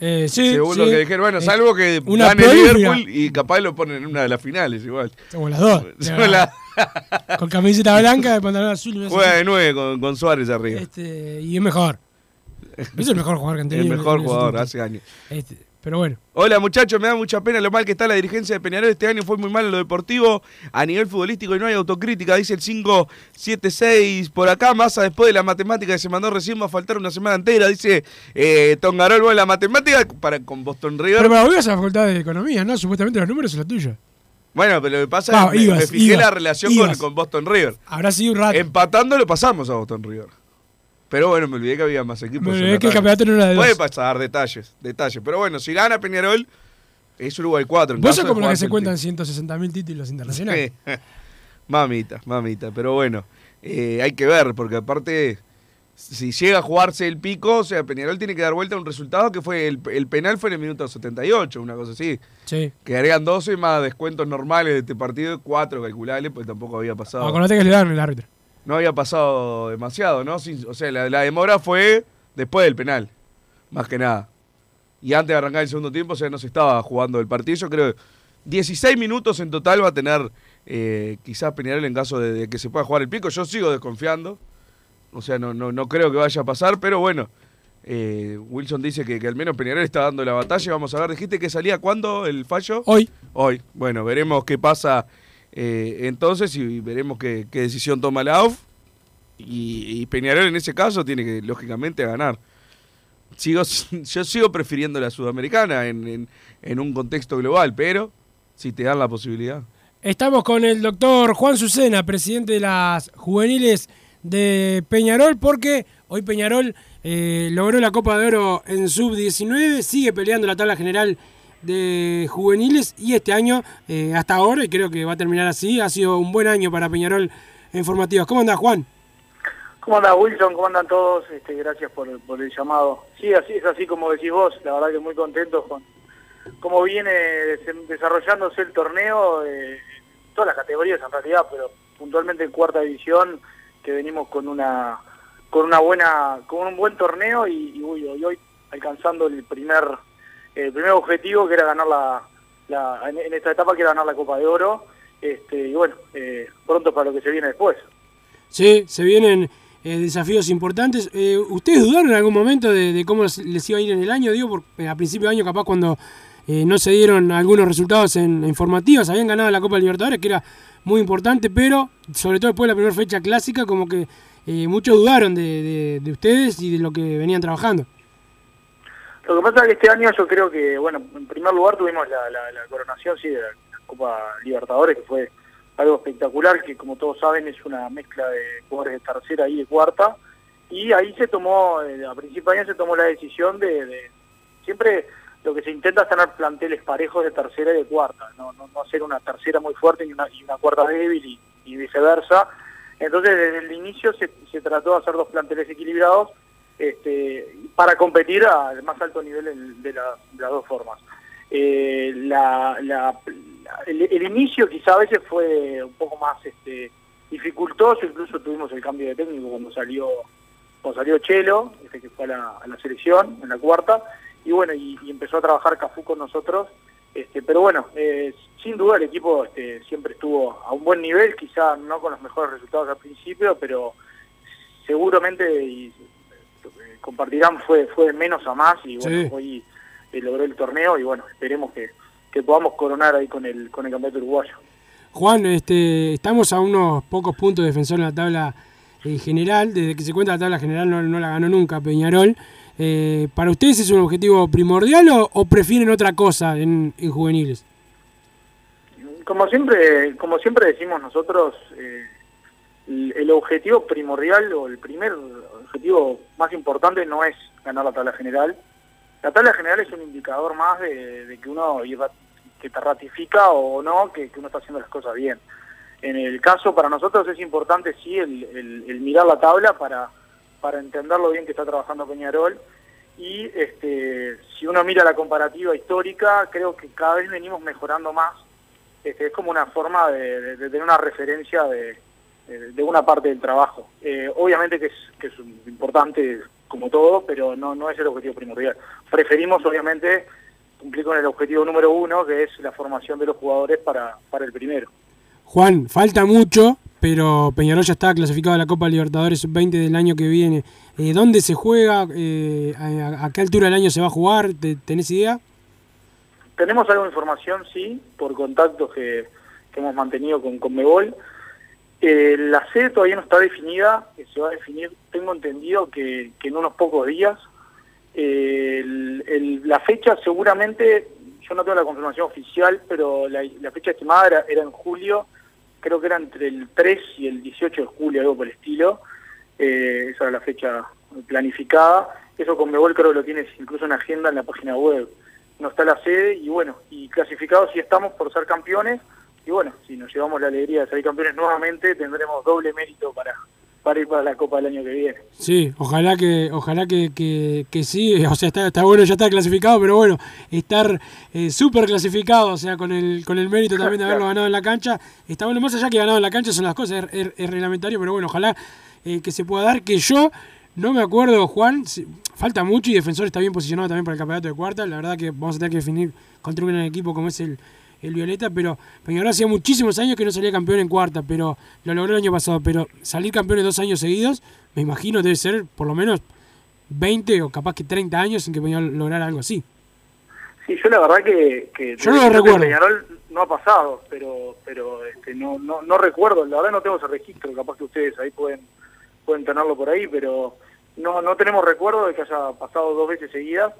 Eh, sí, Según sí. lo que dijeron, bueno, Eh, salvo que una gane. Liverpool y capaz lo ponen en una de las finales igual. Somos las dos. Con camiseta blanca, de pantalón azul. y Juega de nueve con, con Suárez arriba. Este, y es mejor. Es el mejor jugador que han el tenido. mejor en los jugador hace años. Este, pero bueno. Hola muchachos, me da mucha pena lo mal que está la dirigencia de Peñarol. Este año fue muy mal en lo deportivo. A nivel futbolístico y no hay autocrítica, dice el 576 por acá. Massa después de la matemática que se mandó recién va a faltar una semana entera. Dice eh, Tongarol, en la matemática para, con Boston River. Pero para vos a la facultad de economía, ¿no? Supuestamente los números son los tuyos. bueno, pero lo que pasa es que me- ibas, me fijé ibas, la relación con, con Boston River. Habrá sido un rato. Empatando lo pasamos a Boston River. Pero bueno, me olvidé que había más equipos. Me olvidé que el campeonato no era de Puede dos. pasar, detalles, detalles. Pero bueno, si gana Peñarol, es Uruguay 4. en Vos sos como los que se cuentan 160.000 títulos internacionales. Mamita, mamita. Pero bueno, eh, hay que ver, porque aparte, si llega a jugarse el pico, o sea, Peñarol tiene que dar vuelta a un resultado que fue el, el penal fue en el minuto 78, una cosa así. Sí. Que agregan 12 más descuentos normales de este partido, 4 calculables, pues tampoco había pasado. Acordate que le dan el árbitro. No había pasado demasiado, ¿no? Sin- o sea, la, la demora fue después del penal, más que nada. Y antes de arrancar el segundo tiempo, o sea, no se estaba jugando el partido. Yo creo que 16 minutos en total va a tener eh, quizás Peñarol en caso de, de que se pueda jugar el pico. Yo sigo desconfiando. O sea, no, no, no creo que vaya a pasar, pero bueno. eh, Wilson dice que, que al menos Peñarol está dando la batalla. Vamos a ver, dijiste que salía cuándo el fallo? Hoy. Hoy. Bueno, veremos qué pasa eh, entonces y veremos qué, decisión toma la AUF. Y, Peñarol en ese caso tiene que, lógicamente, ganar. Sigo, yo sigo prefiriendo la sudamericana en, en- en un contexto global, pero si te dan la posibilidad. Estamos con el doctor Juan Sucena, presidente de las juveniles de Peñarol, porque hoy Peñarol eh, logró la Copa de Oro en sub-19, sigue peleando la tabla general de juveniles y este año, eh, hasta ahora, y creo que va a terminar así, ha sido un buen año para Peñarol en formativas. ¿Cómo andás, Juan? ¿Cómo anda Wilson? ¿Cómo andan todos? Este, gracias por, por el llamado. Sí, así es así como decís vos, la verdad que muy contentos con cómo viene des- desarrollándose el torneo, eh, todas las categorías en realidad, pero puntualmente en cuarta división, que venimos con una con una buena con un buen torneo y, y uy, hoy, hoy alcanzando el primer el primer objetivo que era ganar la, en, esta etapa que era ganar la Copa de Oro este y bueno eh, pronto para lo que se viene después Sí, se vienen eh, desafíos importantes. Eh, ¿Ustedes dudaron en algún momento de, cómo les- iba a ir en el año? Digo, por, eh, a principio de año, capaz cuando no se dieron algunos resultados en, en formativas, habían ganado la Copa Libertadores, que era muy importante, pero sobre todo después de la primera fecha clásica, como que muchos dudaron de- de ustedes y de lo que venían trabajando. Lo que pasa es que este año yo creo que, bueno, en primer lugar tuvimos la, coronación, sí, de la, Copa Libertadores, que fue algo espectacular, que como todos saben es una mezcla de jugadores de tercera y de cuarta, y ahí se tomó, eh, a principio de año se tomó la decisión de, siempre lo que se intenta es tener planteles parejos de tercera y de cuarta, no, no, no hacer una tercera muy fuerte y una, y una cuarta débil y, y viceversa. Entonces desde el inicio se, se trató de hacer dos planteles equilibrados este, para competir al más alto nivel de, la- de las dos formas. Eh, la, la- el, el inicio quizá a veces fue un poco más este, dificultoso, incluso tuvimos el cambio de técnico cuando salió cuando salió Chelo, este que fue a la, selección en la cuarta, y bueno, y, empezó a trabajar Cafú con nosotros, este, pero bueno, eh, sin duda el equipo este, siempre estuvo a un buen nivel, quizá no con los mejores resultados al principio, pero seguramente compartirán fue fue de menos a más y bueno, Sí. hoy eh, logró el torneo y bueno, esperemos que, que podamos coronar ahí con el con el campeonato uruguayo. Juan, este, estamos a unos pocos puntos de defensor en la tabla eh, general, desde que se cuenta la tabla general no, no la ganó nunca Peñarol. Eh, ¿Para ustedes es un objetivo primordial o, o prefieren otra cosa en, en juveniles? Como siempre, como siempre decimos nosotros, eh, el, el objetivo primordial o el primer objetivo más importante no es ganar la tabla general. La tabla general es un indicador más de, que uno que te ratifica o no que, que uno está haciendo las cosas bien. En el caso para nosotros es importante sí el, mirar la tabla para, para entender lo bien que está trabajando Peñarol y este, si uno mira la comparativa histórica creo que cada vez venimos mejorando más este, es como una forma de tener una referencia de, de- de una parte del trabajo. Eh, obviamente que es, que es importante como todo, pero no, no es el objetivo primordial. Preferimos obviamente cumplir con el objetivo número uno, que es la formación de los jugadores para, para el primero. Juan, falta mucho, pero Peñarol ya está clasificado a la Copa Libertadores Sub-20 del año que viene. Eh, ¿Dónde se juega? Eh, a, a qué altura del año se va a jugar? ¿Te- ¿Tenés idea? Tenemos algo de información, sí, por contactos que, que hemos mantenido con Conmebol. Eh, la sede todavía no está definida, se va a definir, tengo entendido que, en unos pocos días. Eh, la fecha seguramente, yo no tengo la confirmación oficial, pero la, fecha estimada era, en julio, creo que era entre el 3 y el 18 de julio, algo por el estilo. Eh, esa era la fecha planificada. Eso Conmebol creo que lo tienes incluso en agenda en la página web. No está la sede y bueno, y clasificados sí estamos por ser campeones. Y bueno, si nos llevamos la alegría de ser campeones nuevamente, tendremos doble mérito para, para ir para la Copa del año que viene. Sí, ojalá que, ojalá que, que, que sí, o sea, está, está bueno ya estar clasificado, pero bueno, estar eh, súper clasificado, o sea, con el, con el mérito también de haberlo ganado en la cancha, está bueno, más allá que ganado en la cancha son las cosas, es, es- es reglamentario, pero bueno, ojalá eh, que se pueda dar, que yo no me acuerdo, Juan, falta mucho y Defensor está bien posicionado también para el campeonato de cuarta, la verdad que vamos a tener que definir contra un equipo como es el, el Violeta, pero Peñarol hacía muchísimos años que no salía campeón en cuarta, pero lo logró el año pasado, pero salir campeón en dos años seguidos, me imagino debe ser por lo menos 20 o capaz que 30 años sin que Peñarol lograra algo así. Sí, yo la verdad que, que Yo no lo recuerdo. Peñarol no ha pasado, pero pero este, no, no no recuerdo, la verdad no tengo ese registro, capaz que ustedes ahí pueden pueden tenerlo por ahí, pero no no tenemos recuerdo de que haya pasado dos veces seguidas,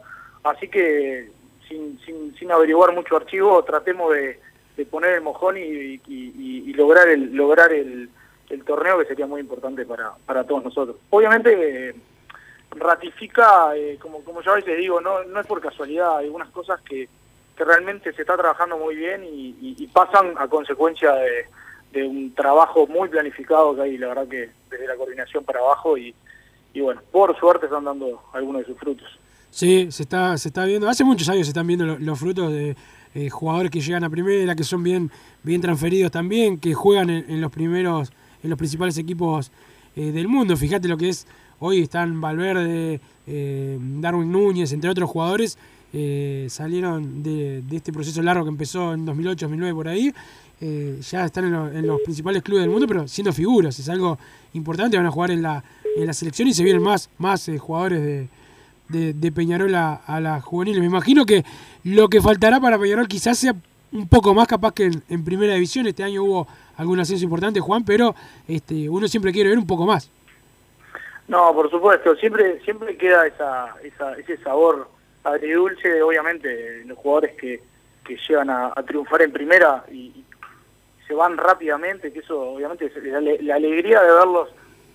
así que sin, averiguar mucho archivo tratemos de, poner el mojón y, y- lograr el lograr el, torneo que sería muy importante para, todos nosotros. Obviamente eh, ratifica, eh, como, como yo a veces digo, no, es por casualidad, hay algunas cosas que, realmente se está trabajando muy bien y, pasan a consecuencia de, un trabajo muy planificado que hay, la verdad que desde la coordinación para abajo y bueno, por suerte están dando algunos de sus frutos. Sí, se está, se está viendo, hace muchos años se están viendo lo- los frutos de eh, jugadores que llegan a primera, que son bien, bien transferidos también, que juegan en, los primeros, en los principales equipos eh, del mundo. Fíjate lo que es, hoy están Valverde, eh, Darwin Núñez, entre otros jugadores, salieron de, este proceso largo que empezó en 2008, 2009 por ahí, ya están en, lo- en los principales clubes del mundo, pero siendo figuras, es algo importante, van a jugar en la, en la selección y se vienen más, más jugadores de, de, Peñarol a, a la juvenil. Me imagino que lo que faltará para Peñarol quizás sea un poco más capaz que en, primera división. Este año hubo algún ascenso importante, Juan, pero este, uno siempre quiere ver un poco más. No, por supuesto, siempre siempre queda esa, esa, ese sabor agridulce, obviamente, los jugadores que, que llegan a, triunfar en primera y, se van rápidamente, que eso obviamente es la, la alegría de verlos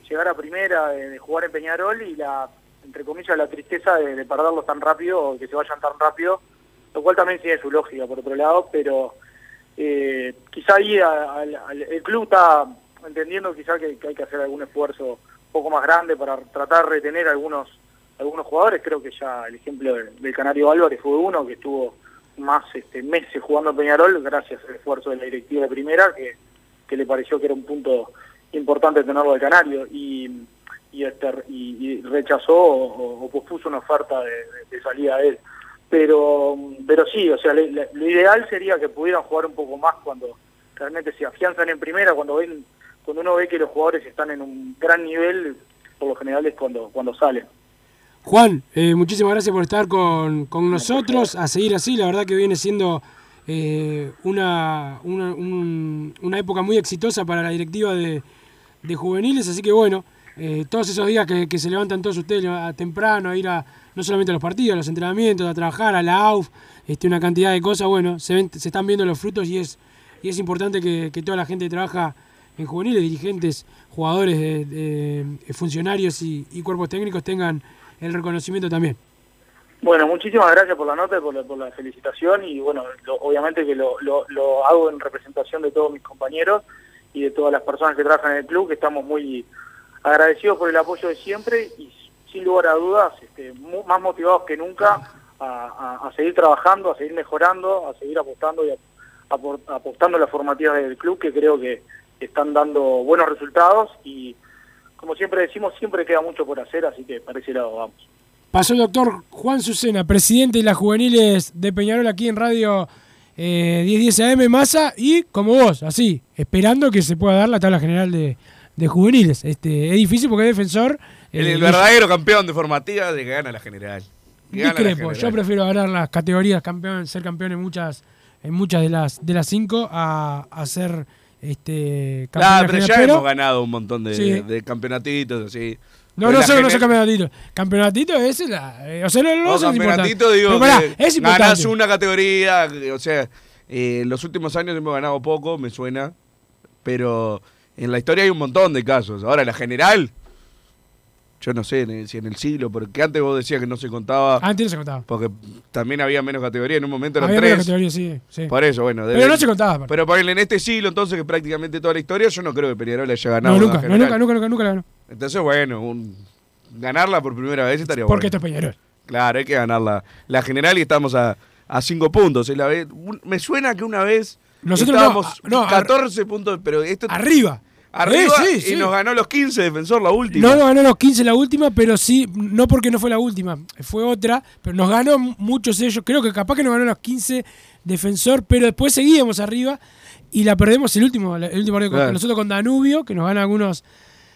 llegar a primera, de jugar en Peñarol y la, entre comillas, la tristeza de, de perderlos tan rápido o que se vayan tan rápido, lo cual también tiene su lógica por otro lado, pero eh, quizá ahí a- al- al- el club está entendiendo quizá que, hay que hacer algún esfuerzo un poco más grande para tratar de retener algunos algunos jugadores, creo que ya el ejemplo del, Canario Álvarez fue uno que estuvo más este, meses jugando en Peñarol gracias al esfuerzo de la directiva de primera que, que le pareció que era un punto importante tenerlo de Canario. Y, y, este, y, y rechazó o, o pospuso una oferta de, de- de salida a él. Pero, pero sí, o sea, le- le- lo ideal sería que pudieran jugar un poco más cuando realmente se afianzan en primera, cuando ven, cuando uno ve que los jugadores están en un gran nivel, por lo general es cuando, cuando salen. Juan, eh, muchísimas gracias por estar con, con nosotros, a seguir así, la verdad que viene siendo eh, una, una, un- una época muy exitosa para la directiva de, de juveniles, así que bueno, eh, todos esos días que, se levantan todos ustedes temprano a ir a no solamente a los partidos, a los entrenamientos, a trabajar, a la AUF, este, una cantidad de cosas, bueno, se, ven- se están viendo los frutos y es, y es importante que, toda la gente que trabaja en juveniles, dirigentes, jugadores, de- de- de funcionarios y, y cuerpos técnicos tengan el reconocimiento también. Bueno, muchísimas gracias por la nota y por la, por la felicitación y bueno, lo- obviamente que lo, lo, lo hago en representación de todos mis compañeros y de todas las personas que trabajan en el club, que estamos muy agradecidos por el apoyo de siempre y sin lugar a dudas este, más motivados que nunca a, seguir trabajando, a seguir mejorando, a seguir apostando y apostando las formativas del club que creo que están dando buenos resultados y como siempre decimos, siempre queda mucho por hacer, así que para ese lado vamos. Pasó el doctor Juan Sucena, presidente de las juveniles de Peñarol aquí en Radio eh, 1010 AM Massa y como vos, así, esperando que se pueda dar la tabla general de, de juveniles. Este, es difícil porque es defensor. El, eh, y- verdadero campeón de formativa de que gana la general. Gana la Discrepo, yo general. prefiero ganar las categorías, campeón, ser campeón en muchas, en muchas de las de las cinco a, a ser este campeón pero la ya general, hemos ganado un montón de, Sí. de campeonatitos, así. No, no la solo no general- sé campeonatito. Campeonatito es la. eh, o sea, no, no, No, eso es importante. campeonatito digo Pero pará, que es importante. ganás una categoría, o sea, eh, en los últimos años hemos ganado poco, me suena, pero en la historia hay un montón de casos. Ahora, la general, yo no sé si en el siglo, porque antes vos decías que no se contaba, Antes no se contaba. porque también había menos categorías, en un momento eran Había tres. menos categorías, sí, sí. Por eso, bueno. Pero no se contaba, aparte. Pero ponele, en este siglo, entonces, que prácticamente toda la historia, yo no creo que Peñarol haya ganado No, nunca, no, nunca, nunca, nunca, nunca la ganó. Entonces, bueno, un- ganarla por primera vez estaría Porque bueno. esto es Peñarol. Claro, hay que ganar la, general y estamos a, a cinco puntos. La vez- un- me suena que una vez Nosotros no, estábamos a- no, ar- 14 puntos, pero esto Arriba. Arriba Eh, sí, y sí. nos ganó los 15 defensor la última. No nos ganó los 15 la última, pero sí, no porque no fue la última, fue otra, pero nos ganó muchos ellos. Creo que capaz que nos ganó los 15 defensor, pero después seguíamos arriba y la perdemos el último, el último partido con- nosotros con Danubio, que nos gana algunos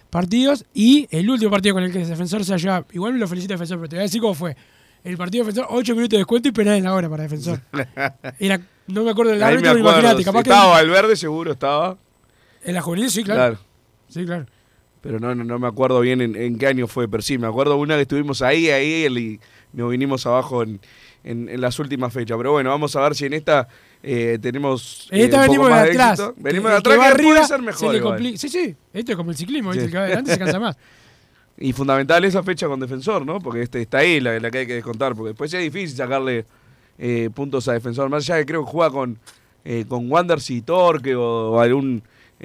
partidos, y el último partido con el que el defensor se haya. Igual me lo felicito defensor, pero te voy a decir cómo fue. El partido defensor, 8 minutos de descuento y penal en la hora para defensor. Era, no me acuerdo del árbitro, imagínate, capaz estaba que. Valverde, seguro estaba. En la juvenil, sí, claro. Sí, claro. Pero no, no, no me acuerdo bien en, en qué año fue, pero sí, me acuerdo una que estuvimos ahí, ahí, y nos vinimos abajo en, en- en las últimas fechas. Pero bueno, vamos a ver si en esta eh, tenemos. En eh, esta venimos de atrás. éxito. Venimos de atrás, que arriba, puede ser se mejor. complica- Sí, sí. Esto es como el ciclismo. Sí. El que va adelante se cansa más. Y fundamental esa fecha con defensor, ¿no? Porque este está ahí la, la que hay que descontar, porque después es difícil sacarle eh, puntos a defensor. Más allá que creo que juega con, eh, con Wanderers y Torque o, o algún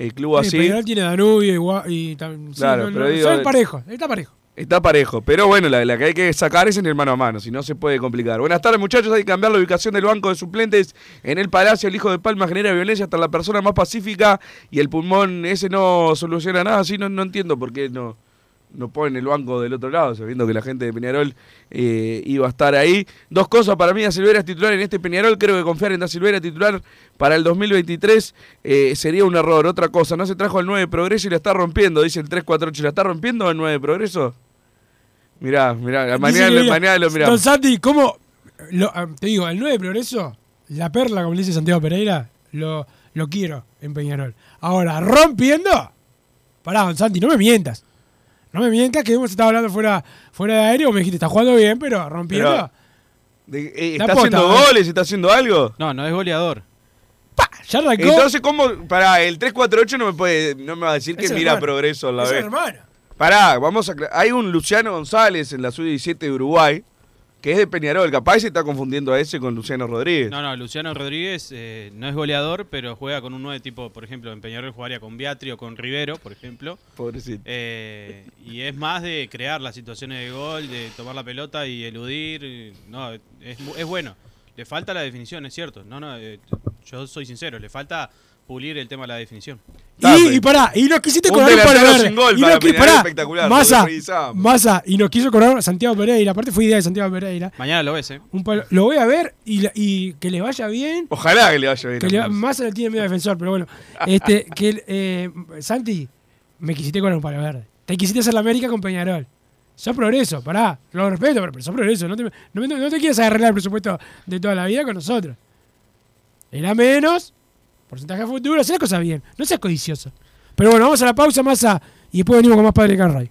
eh, club así. Peñarol tiene Danubio y, y tam- sí, Claro, no, pero no, digo- son parejos, está parejo. Está parejo, pero bueno, la, la que hay que sacar es en el mano a mano, si no se puede complicar. Buenas tardes muchachos, hay que cambiar la ubicación del banco de suplentes en el Palacio. El hijo de Palma genera violencia hasta la persona más pacífica y el pulmón ese no soluciona nada, así no, no entiendo por qué no, no ponen el banco del otro lado, sabiendo que la gente de Peñarol eh, iba a estar ahí. Dos cosas para mí, Da Silveira es titular en este Peñarol, creo que confiar en Da Silveira titular para el 2023 eh, sería un error. Otra cosa, no se trajo el 9 de Progreso y la está rompiendo, dice el 348, ¿la está rompiendo el 9 de Progreso? Mirá, mirá, mañana, lo- mira, mañana lo Don. Santi, ¿cómo? lo- ah, te digo, el 9 de Progreso, la perla, como le dice Santiago Pereira, lo, lo quiero en Peñarol. Ahora, rompiendo. Pará, Don Santi, no me mientas. No me mientas que hemos estado hablando fuera, fuera de aéreo, me dijiste, está jugando bien, pero rompiendo. Pero, de- eh, ¿Está pota, haciendo ¿eh? goles? ¿Está haciendo algo? No, no es goleador. ya arrancó. Entonces, ¿cómo? Pará, el 348 no me puede, no me va a decir que Es mira hermano. progreso a la Es vez. hermano. Pará, vamos a Hay un Luciano González en la sub-17 de Uruguay, que es de Peñarol. Capaz se está confundiendo a ese con Luciano Rodríguez. No, no, Luciano Rodríguez eh, no es goleador, pero juega con un 9 tipo, por ejemplo, en Peñarol jugaría con Beatri o con Rivero, por ejemplo. Pobrecito. Eh, y es más de crear las situaciones de gol, de tomar la pelota y eludir. No, es, es bueno. Le falta la definición, es cierto. No, no, eh, yo soy sincero, le falta pulir el tema de la definición. Y, y pará, y nos quisiste cobrar un palo verde. gol y para nos pará, espectacular. Massa, y nos quiso cobrar Santiago Pereira. Aparte fue idea de Santiago Pereira. Mañana lo ves, ¿eh? Un palo- lo voy a ver y, y que le vaya bien. Ojalá que le vaya bien. Que le le tiene medio defensor, pero bueno. este, que eh, Santi, me quisiste cobrar un palo verde. Te quisiste hacer la América con Peñarol. Sos progreso, pará. Lo respeto, pero, sos progreso. No te, no, no te quieras arreglar el presupuesto de toda la vida con nosotros. Era menos, porcentaje a futuro, haz las cosas bien. No seas codicioso. Pero bueno, vamos a la pausa, Massa, y después venimos con más Padre Carray.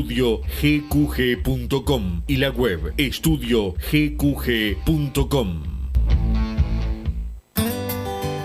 estudiogqg.com y la web estudiogqg.com.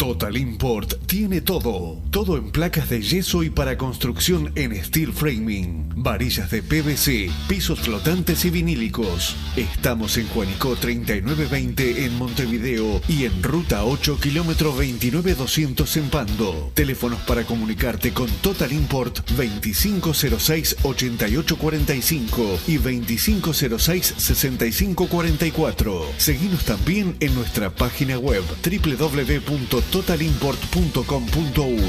Total Import tiene todo. Todo en placas de yeso y para construcción en steel framing. Varillas de PVC, pisos flotantes y vinílicos. Estamos en Juanico 3920 en Montevideo y en Ruta 8 kilómetro 29200 en Pando. Teléfonos para comunicarte con Total Import 2506-8845 y 2506-6544. Seguimos también en nuestra página web www.totalimport.com.uy.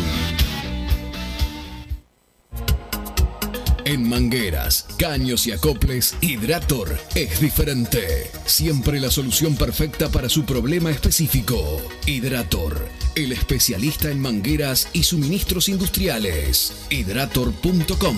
En mangueras, caños y acoples, Hidrator es diferente. Siempre la solución perfecta para su problema específico. Hidrator, el especialista en mangueras y suministros industriales. Hidrator.com.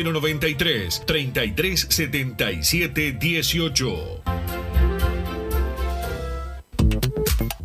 093 33 77 18.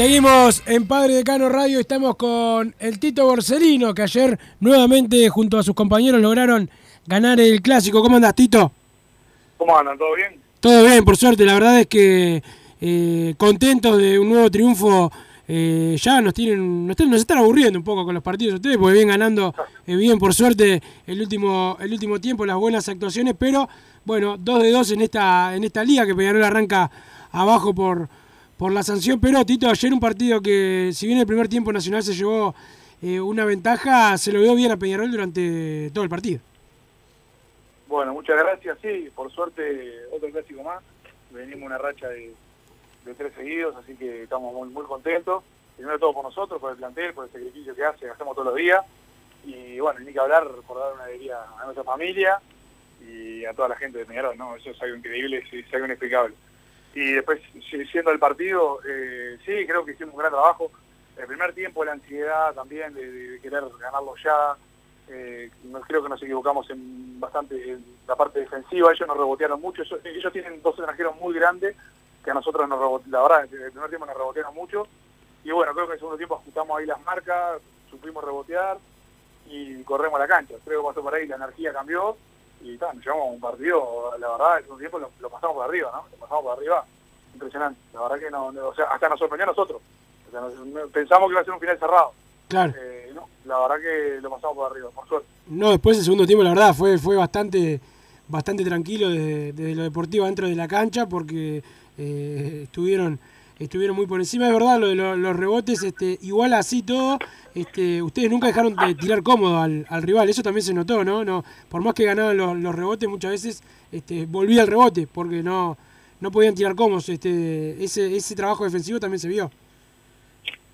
Seguimos en Padre Decano Radio, estamos con el Tito Borsellino, que ayer nuevamente junto a sus compañeros lograron ganar el clásico. ¿Cómo andas, Tito? ¿Cómo andan? ¿Todo bien? Todo bien, por suerte. La verdad es que eh, contentos de un nuevo triunfo. Eh, ya nos tienen, nos, nos están aburriendo un poco con los partidos ustedes, porque vienen ganando eh, bien, por suerte, el último, el último tiempo, las buenas actuaciones, pero bueno, dos de dos en esta, en esta liga que Peñarol arranca abajo por, por la sanción. Pero Tito, ayer un partido que, si bien el primer tiempo Nacional se llevó eh, una ventaja, se lo vio bien a Peñarol durante todo el partido. Bueno, muchas gracias. Sí, por suerte otro clásico más. Venimos una racha de, de tres seguidos, así que estamos muy, muy contentos. Primero todo por nosotros, por el plantel, por el sacrificio que hace, hacemos todos los días. Y bueno, ni que hablar por dar una alegría a nuestra familia y a toda la gente de Peñarol, ¿no? Eso es algo increíble, es, es algo inexplicable. Y después, si- siendo el partido, eh, sí, creo que hicimos un gran trabajo. El primer tiempo, la ansiedad también de, querer ganarlo ya. Eh, creo que nos equivocamos en bastante en la parte defensiva. Ellos nos rebotearon mucho. Ellos, tienen dos extranjeros muy grandes que a nosotros nos rebotearon. La verdad, el primer tiempo nos rebotearon mucho. Y bueno, creo que en el segundo tiempo ajustamos ahí las marcas, supimos rebotear y corremos a la cancha. Creo que pasó por ahí, la energía cambió y ta, nos llevamos a un partido, la verdad, el segundo tiempo lo, lo pasamos por arriba, ¿no? Lo pasamos por arriba, impresionante. La verdad que no, no- o sea, hasta nos sorprendió a nosotros. O sea, nos- no- pensamos que iba a ser un final cerrado. Claro. Eh, no, la verdad que lo pasamos por arriba, por suerte. No, después el segundo tiempo, la verdad, fue, fue bastante, bastante tranquilo desde, desde lo deportivo dentro de la cancha porque eh, estuvieron, estuvieron muy por encima. Es verdad, lo de lo- los rebotes, este, igual así todo, este, ustedes nunca dejaron de tirar cómodo al, al rival, eso también se notó, ¿no? no por más que ganaban los, rebotes, muchas veces este, volvía el rebote porque no, no podían tirar cómodos. Este, ese, ese trabajo defensivo también se vio.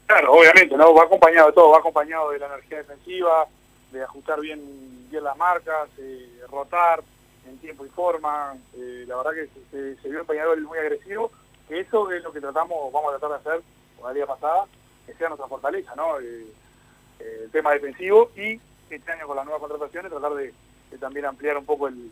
Claro, obviamente, ¿no? Va acompañado de todo, va acompañado de la energía defensiva, de ajustar bien, bien las marcas, eh, rotar en tiempo y forma. eh, la verdad que se vio en Peñarol muy agresivo, eso es lo que tratamos, vamos a tratar de hacer la día pasada, que sea nuestra fortaleza, ¿no? El tema defensivo y este año con las nuevas contrataciones tratar de, también ampliar un poco el,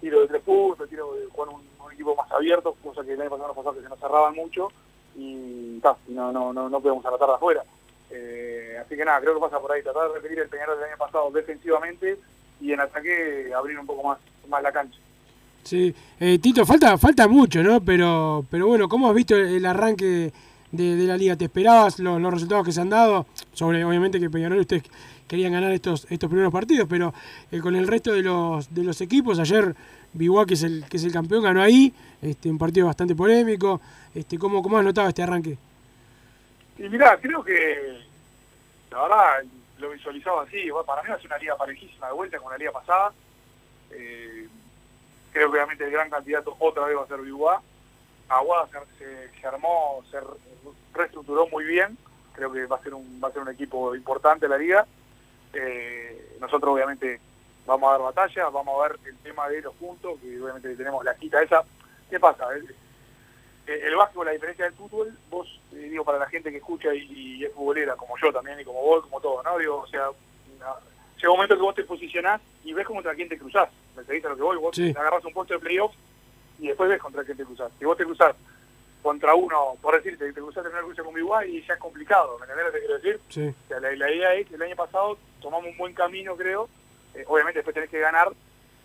tiro de tres puntos, el tiro de jugar un, equipo más abierto, cosa que el año pasado nos pasó que se nos cerraban mucho y no, no, no, no podemos anotar de afuera. Eh, así que nada, creo que pasa por ahí, tratar de repetir el Peñarol del año pasado defensivamente y en ataque abrir un poco más, más la cancha. Sí, eh, Tito, falta, falta mucho, ¿no? Pero, pero bueno, ¿cómo has visto el, arranque de, la liga? ¿Te esperabas los, resultados que se han dado? Sobre, obviamente que Peñarol ustedes querían ganar estos, estos primeros partidos, pero eh, con el resto de los, de los equipos, ayer Biguá, que es el, que es el campeón, ganó ahí, este, un partido bastante polémico. Este, ¿cómo, ¿Cómo has notado este arranque? Y mirá, creo que la verdad lo visualizaba así, para mí ser una liga parejísima de vuelta con la liga pasada. Eh, creo que obviamente el gran candidato otra vez va a ser Biguá. Aguada se, armó, se re- reestructuró muy bien. Creo que va a ser un, va a ser un equipo importante la liga. Eh, nosotros obviamente vamos a dar batalla, vamos a ver el tema de los puntos, que obviamente tenemos la quita esa. ¿Qué pasa? El, el básquetbol, la diferencia del fútbol, vos, eh, digo, para la gente que escucha y, es futbolera, como yo también, y como vos, como todo, ¿no? O sea, llega un momento que vos te posicionás y ves contra quién te cruzás. ¿Me seguís a lo que voy? Vos Sí. agarrás un puesto de playoff y después ves contra quién te cruzás. Si vos te cruzás contra uno, por decirte, te cruzás en una cruce con Biguá y ya es complicado, ¿me entendés lo que quiero decir? Sí. O sea, la, la idea es que el año pasado tomamos un buen camino, creo. Eh, obviamente después tenés que ganar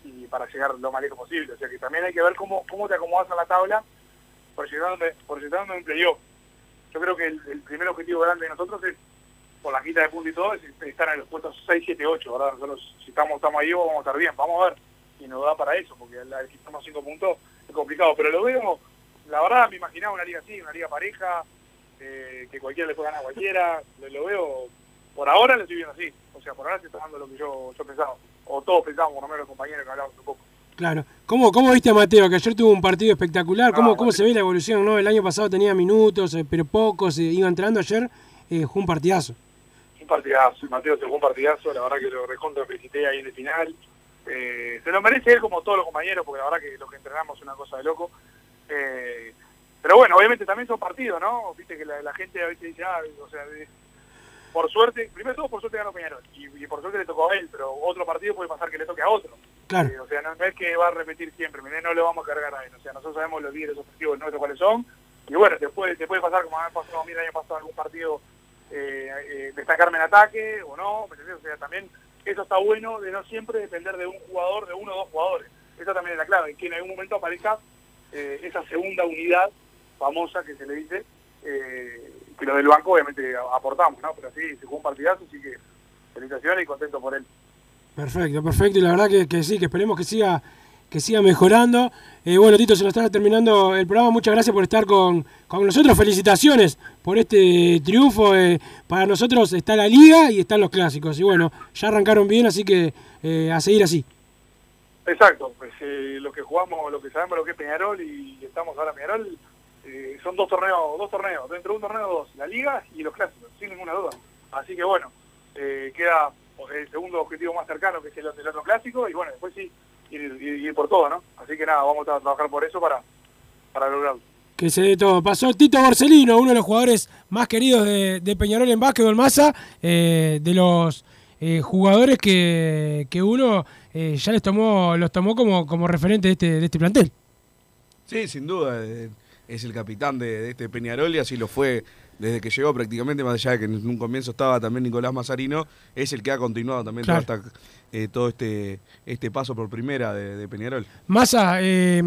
y para llegar lo más lejos posible. O sea que también hay que ver cómo, cómo te acomodas a la tabla proyectándote, proyectándote en playoff. Yo creo que el, el primer objetivo grande de nosotros es, quita de puntos y todo, es estar en los puestos 6, 7, 8, ¿verdad? Nosotros, si estamos, estamos ahí, vamos a estar bien. Vamos a ver si nos da para eso, porque la, si estamos 5 puntos es complicado. Pero lo veo, la verdad, me imaginaba una liga así, una liga pareja, eh, que cualquiera le puede ganar a cualquiera. Lo, lo veo, por ahora lo estoy viendo así. O sea, por ahora se está dando lo que yo, yo pensaba. O todos pensamos, por lo menos los compañeros que hablamos un poco. Claro. ¿Cómo, ¿Cómo viste a Mateo, que ayer tuvo un partido espectacular? ¿Cómo, No, cómo se ve la evolución? ¿no? El año pasado tenía minutos, eh, pero pocos, eh, iba entrando ayer, eh, jugó un partidazo. Un partidazo, Mateo se un partidazo, la verdad que lo recontra felicité ahí en el final. Eh, se lo merece él como todos los compañeros, porque la verdad que lo que entrenamos es una cosa de loco. Eh, pero bueno, obviamente también son partidos, ¿no? Viste que la, la gente a veces dice, ah, o sea, de- por suerte, primero todo por suerte ganó Peñarol, y, y por suerte le tocó a él, pero otro partido puede pasar que le toque a otro. Claro. Eh, o sea, no, no es que va a repetir siempre, mirá, no le vamos a cargar a él. O sea, nosotros sabemos los líderes objetivos nuestros cuáles son. Y bueno, puede, te puede pasar como ha pasado a mí el año pasado algún partido, destacarme en ataque o no. ¿me entendés? O sea, también eso está bueno de no siempre depender de un jugador, de uno o dos jugadores. Esa también es la clave, que en algún momento aparezca eh, esa segunda unidad famosa que se le dice, eh, que lo del banco obviamente aportamos, ¿no? Pero sí, se jugó un partidazo, así que felicitaciones y contento por él. Perfecto, perfecto. Y la verdad que sí, que esperemos que siga que siga mejorando. Eh, bueno, Tito, se nos está terminando el programa. Muchas gracias por estar con, con nosotros. Felicitaciones por este triunfo. Eh, para nosotros está la liga y están los clásicos. Y bueno, ya arrancaron bien, así que eh, a seguir así. Exacto, pues eh, lo que jugamos, lo que sabemos lo que es Peñarol y estamos ahora en Peñarol, son dos torneos, dos torneos, dentro de un torneo dos, la liga y los clásicos, sin ninguna duda. Así que bueno, queda el segundo objetivo más cercano que es el, el otro clásico y bueno, después sí, ir, ir- ir por todo, ¿no? Así que nada, vamos a trabajar por eso para, para lograrlo. Que se dé todo. Pasó Tito Borsellino, uno de los jugadores más queridos de, de Peñarol en básquetbol masa, eh, de los eh, jugadores que, que uno eh, ya les tomó, los tomó como, como referente de este, de este plantel. Sí, sin duda. Es el capitán de, de este Peñarol y así lo fue desde que llegó prácticamente, más allá de que en un comienzo estaba también Nicolás Mazarino, es el que ha continuado también Claro. esta- eh, todo este, este paso por primera de, de Peñarol. Massa, eh,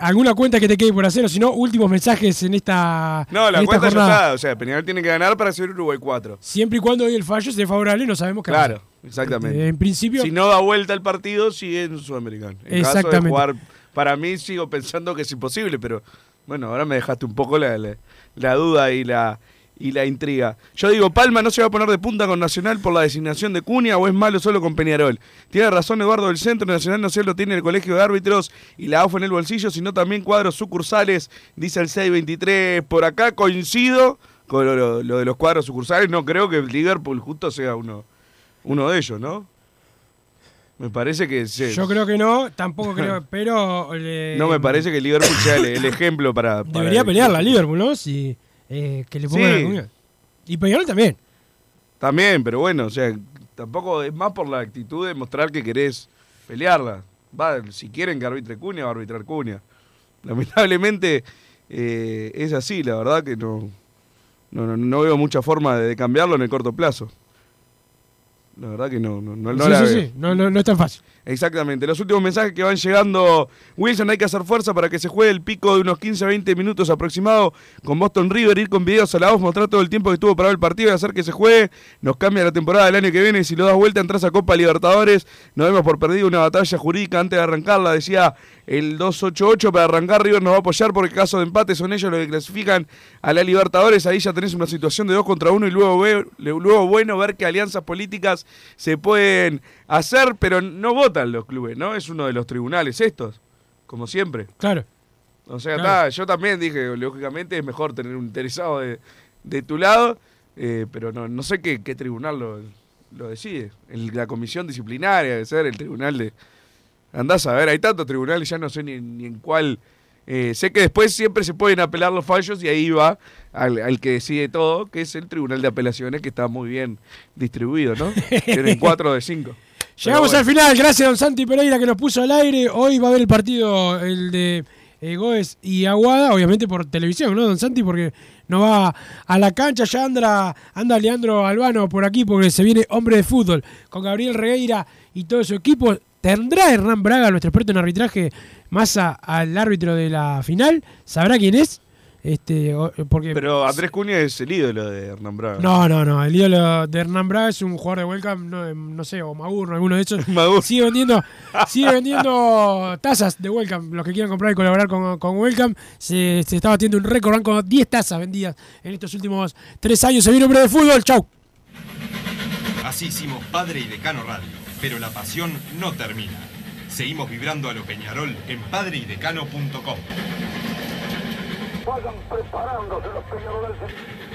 ¿alguna cuenta que te quede por hacer? O si no, últimos mensajes en esta, No, la cuenta ya está. O sea, Peñarol tiene que ganar para ser Uruguay 4. Siempre y cuando hoy el fallo sea favorable, no sabemos qué Claro, exactamente. En principio, Si no da vuelta el partido, sigue en Sudamericano. En caso de Exactamente. jugar, para mí sigo pensando que es imposible, pero bueno, ahora me dejaste un poco la, la- la duda y la, y la intriga. Yo digo, Palma no se va a poner de punta con Nacional por la designación de Cunha o es malo solo con Peñarol. Tiene razón Eduardo del Centro, Nacional no solo tiene el colegio de árbitros y la AUF en el bolsillo, sino también cuadros sucursales, dice el 623. Por acá coincido con lo, lo- lo de los cuadros sucursales, no creo que Liverpool justo sea uno, uno de ellos, ¿no? Me parece que se- yo creo que no, tampoco creo, pero... eh, no me parece que Liverpool sea el, el ejemplo para, para Debería el- pelear la Liverpool, ¿no? Si, eh, que le pongan Sí. la. Y Peñarol también. También, pero bueno, o sea, tampoco es más por la actitud de mostrar que querés pelearla. Va, si quieren que arbitre Cunha, va a arbitrar Cunha. Lamentablemente eh, es así, la verdad que no, no, no, veo mucha forma de, de cambiarlo en el corto plazo. La verdad que no, no, no, no sí, la sí, veo. sí, no, no, no es tan fácil. Exactamente. Los últimos mensajes que van llegando. Wilson, hay que hacer fuerza para que se juegue el pico de unos 15-20 minutos aproximado con Boston River. Ir con videos a la voz, mostrar todo el tiempo que estuvo parado el partido y hacer que se juegue. Nos cambia la temporada del año que viene. Si lo das vuelta, entras a Copa Libertadores. Nos vemos por perdido una batalla jurídica antes de arrancarla. Decía el 288 para arrancar. River nos va a apoyar porque caso de empate son ellos los que clasifican a la Libertadores. Ahí ya tenés una situación de dos contra uno y luego, luego bueno ver que alianzas políticas se pueden hacer, pero no votan los clubes, ¿no? Es uno de los tribunales estos, como siempre. Claro. O sea, Claro. ta, yo también dije, lógicamente es mejor tener un interesado de, de tu lado, eh, pero no, no sé qué, qué tribunal lo, lo decide. El- la comisión disciplinaria debe ser el tribunal de... Andás a ver, hay tantos tribunales, ya no sé ni, ni en cuál... eh, sé que después siempre se pueden apelar los fallos y ahí va al, al que decide todo, que es el Tribunal de Apelaciones, que está muy bien distribuido, ¿no? Tienen cuatro de cinco. Llegamos al final, gracias a don Santi Pereira que nos puso al aire. Hoy va a haber el partido, el de eh, Goes y Aguada, obviamente por televisión, ¿no, don Santi? Porque no va a la cancha, ya anda, anda Leandro Albano por aquí porque se viene hombre de fútbol con Gabriel Regueira y todo su equipo. ¿Tendrá Hernán Braga, nuestro experto en arbitraje, más a- al árbitro de la final? ¿Sabrá quién es? Este, porque Pero Andrés Cunha es el ídolo de Hernán Braga. no, no, no. El ídolo de Hernán Braga es un jugador de Welcome, no, no sé, o Magur, alguno de esos. Sigue vendiendo, sigue vendiendo tazas de Welcome. Los que quieran comprar y colaborar con, con Welcome, se, se estaba haciendo un récord, van con 10 tazas vendidas en estos últimos tres años. Se viene hombre de fútbol, chau. Así hicimos Padre y Decano Radio, pero la pasión no termina. Seguimos vibrando a lo Peñarol en padreidecano.com. Vayan preparándose los peñaroles.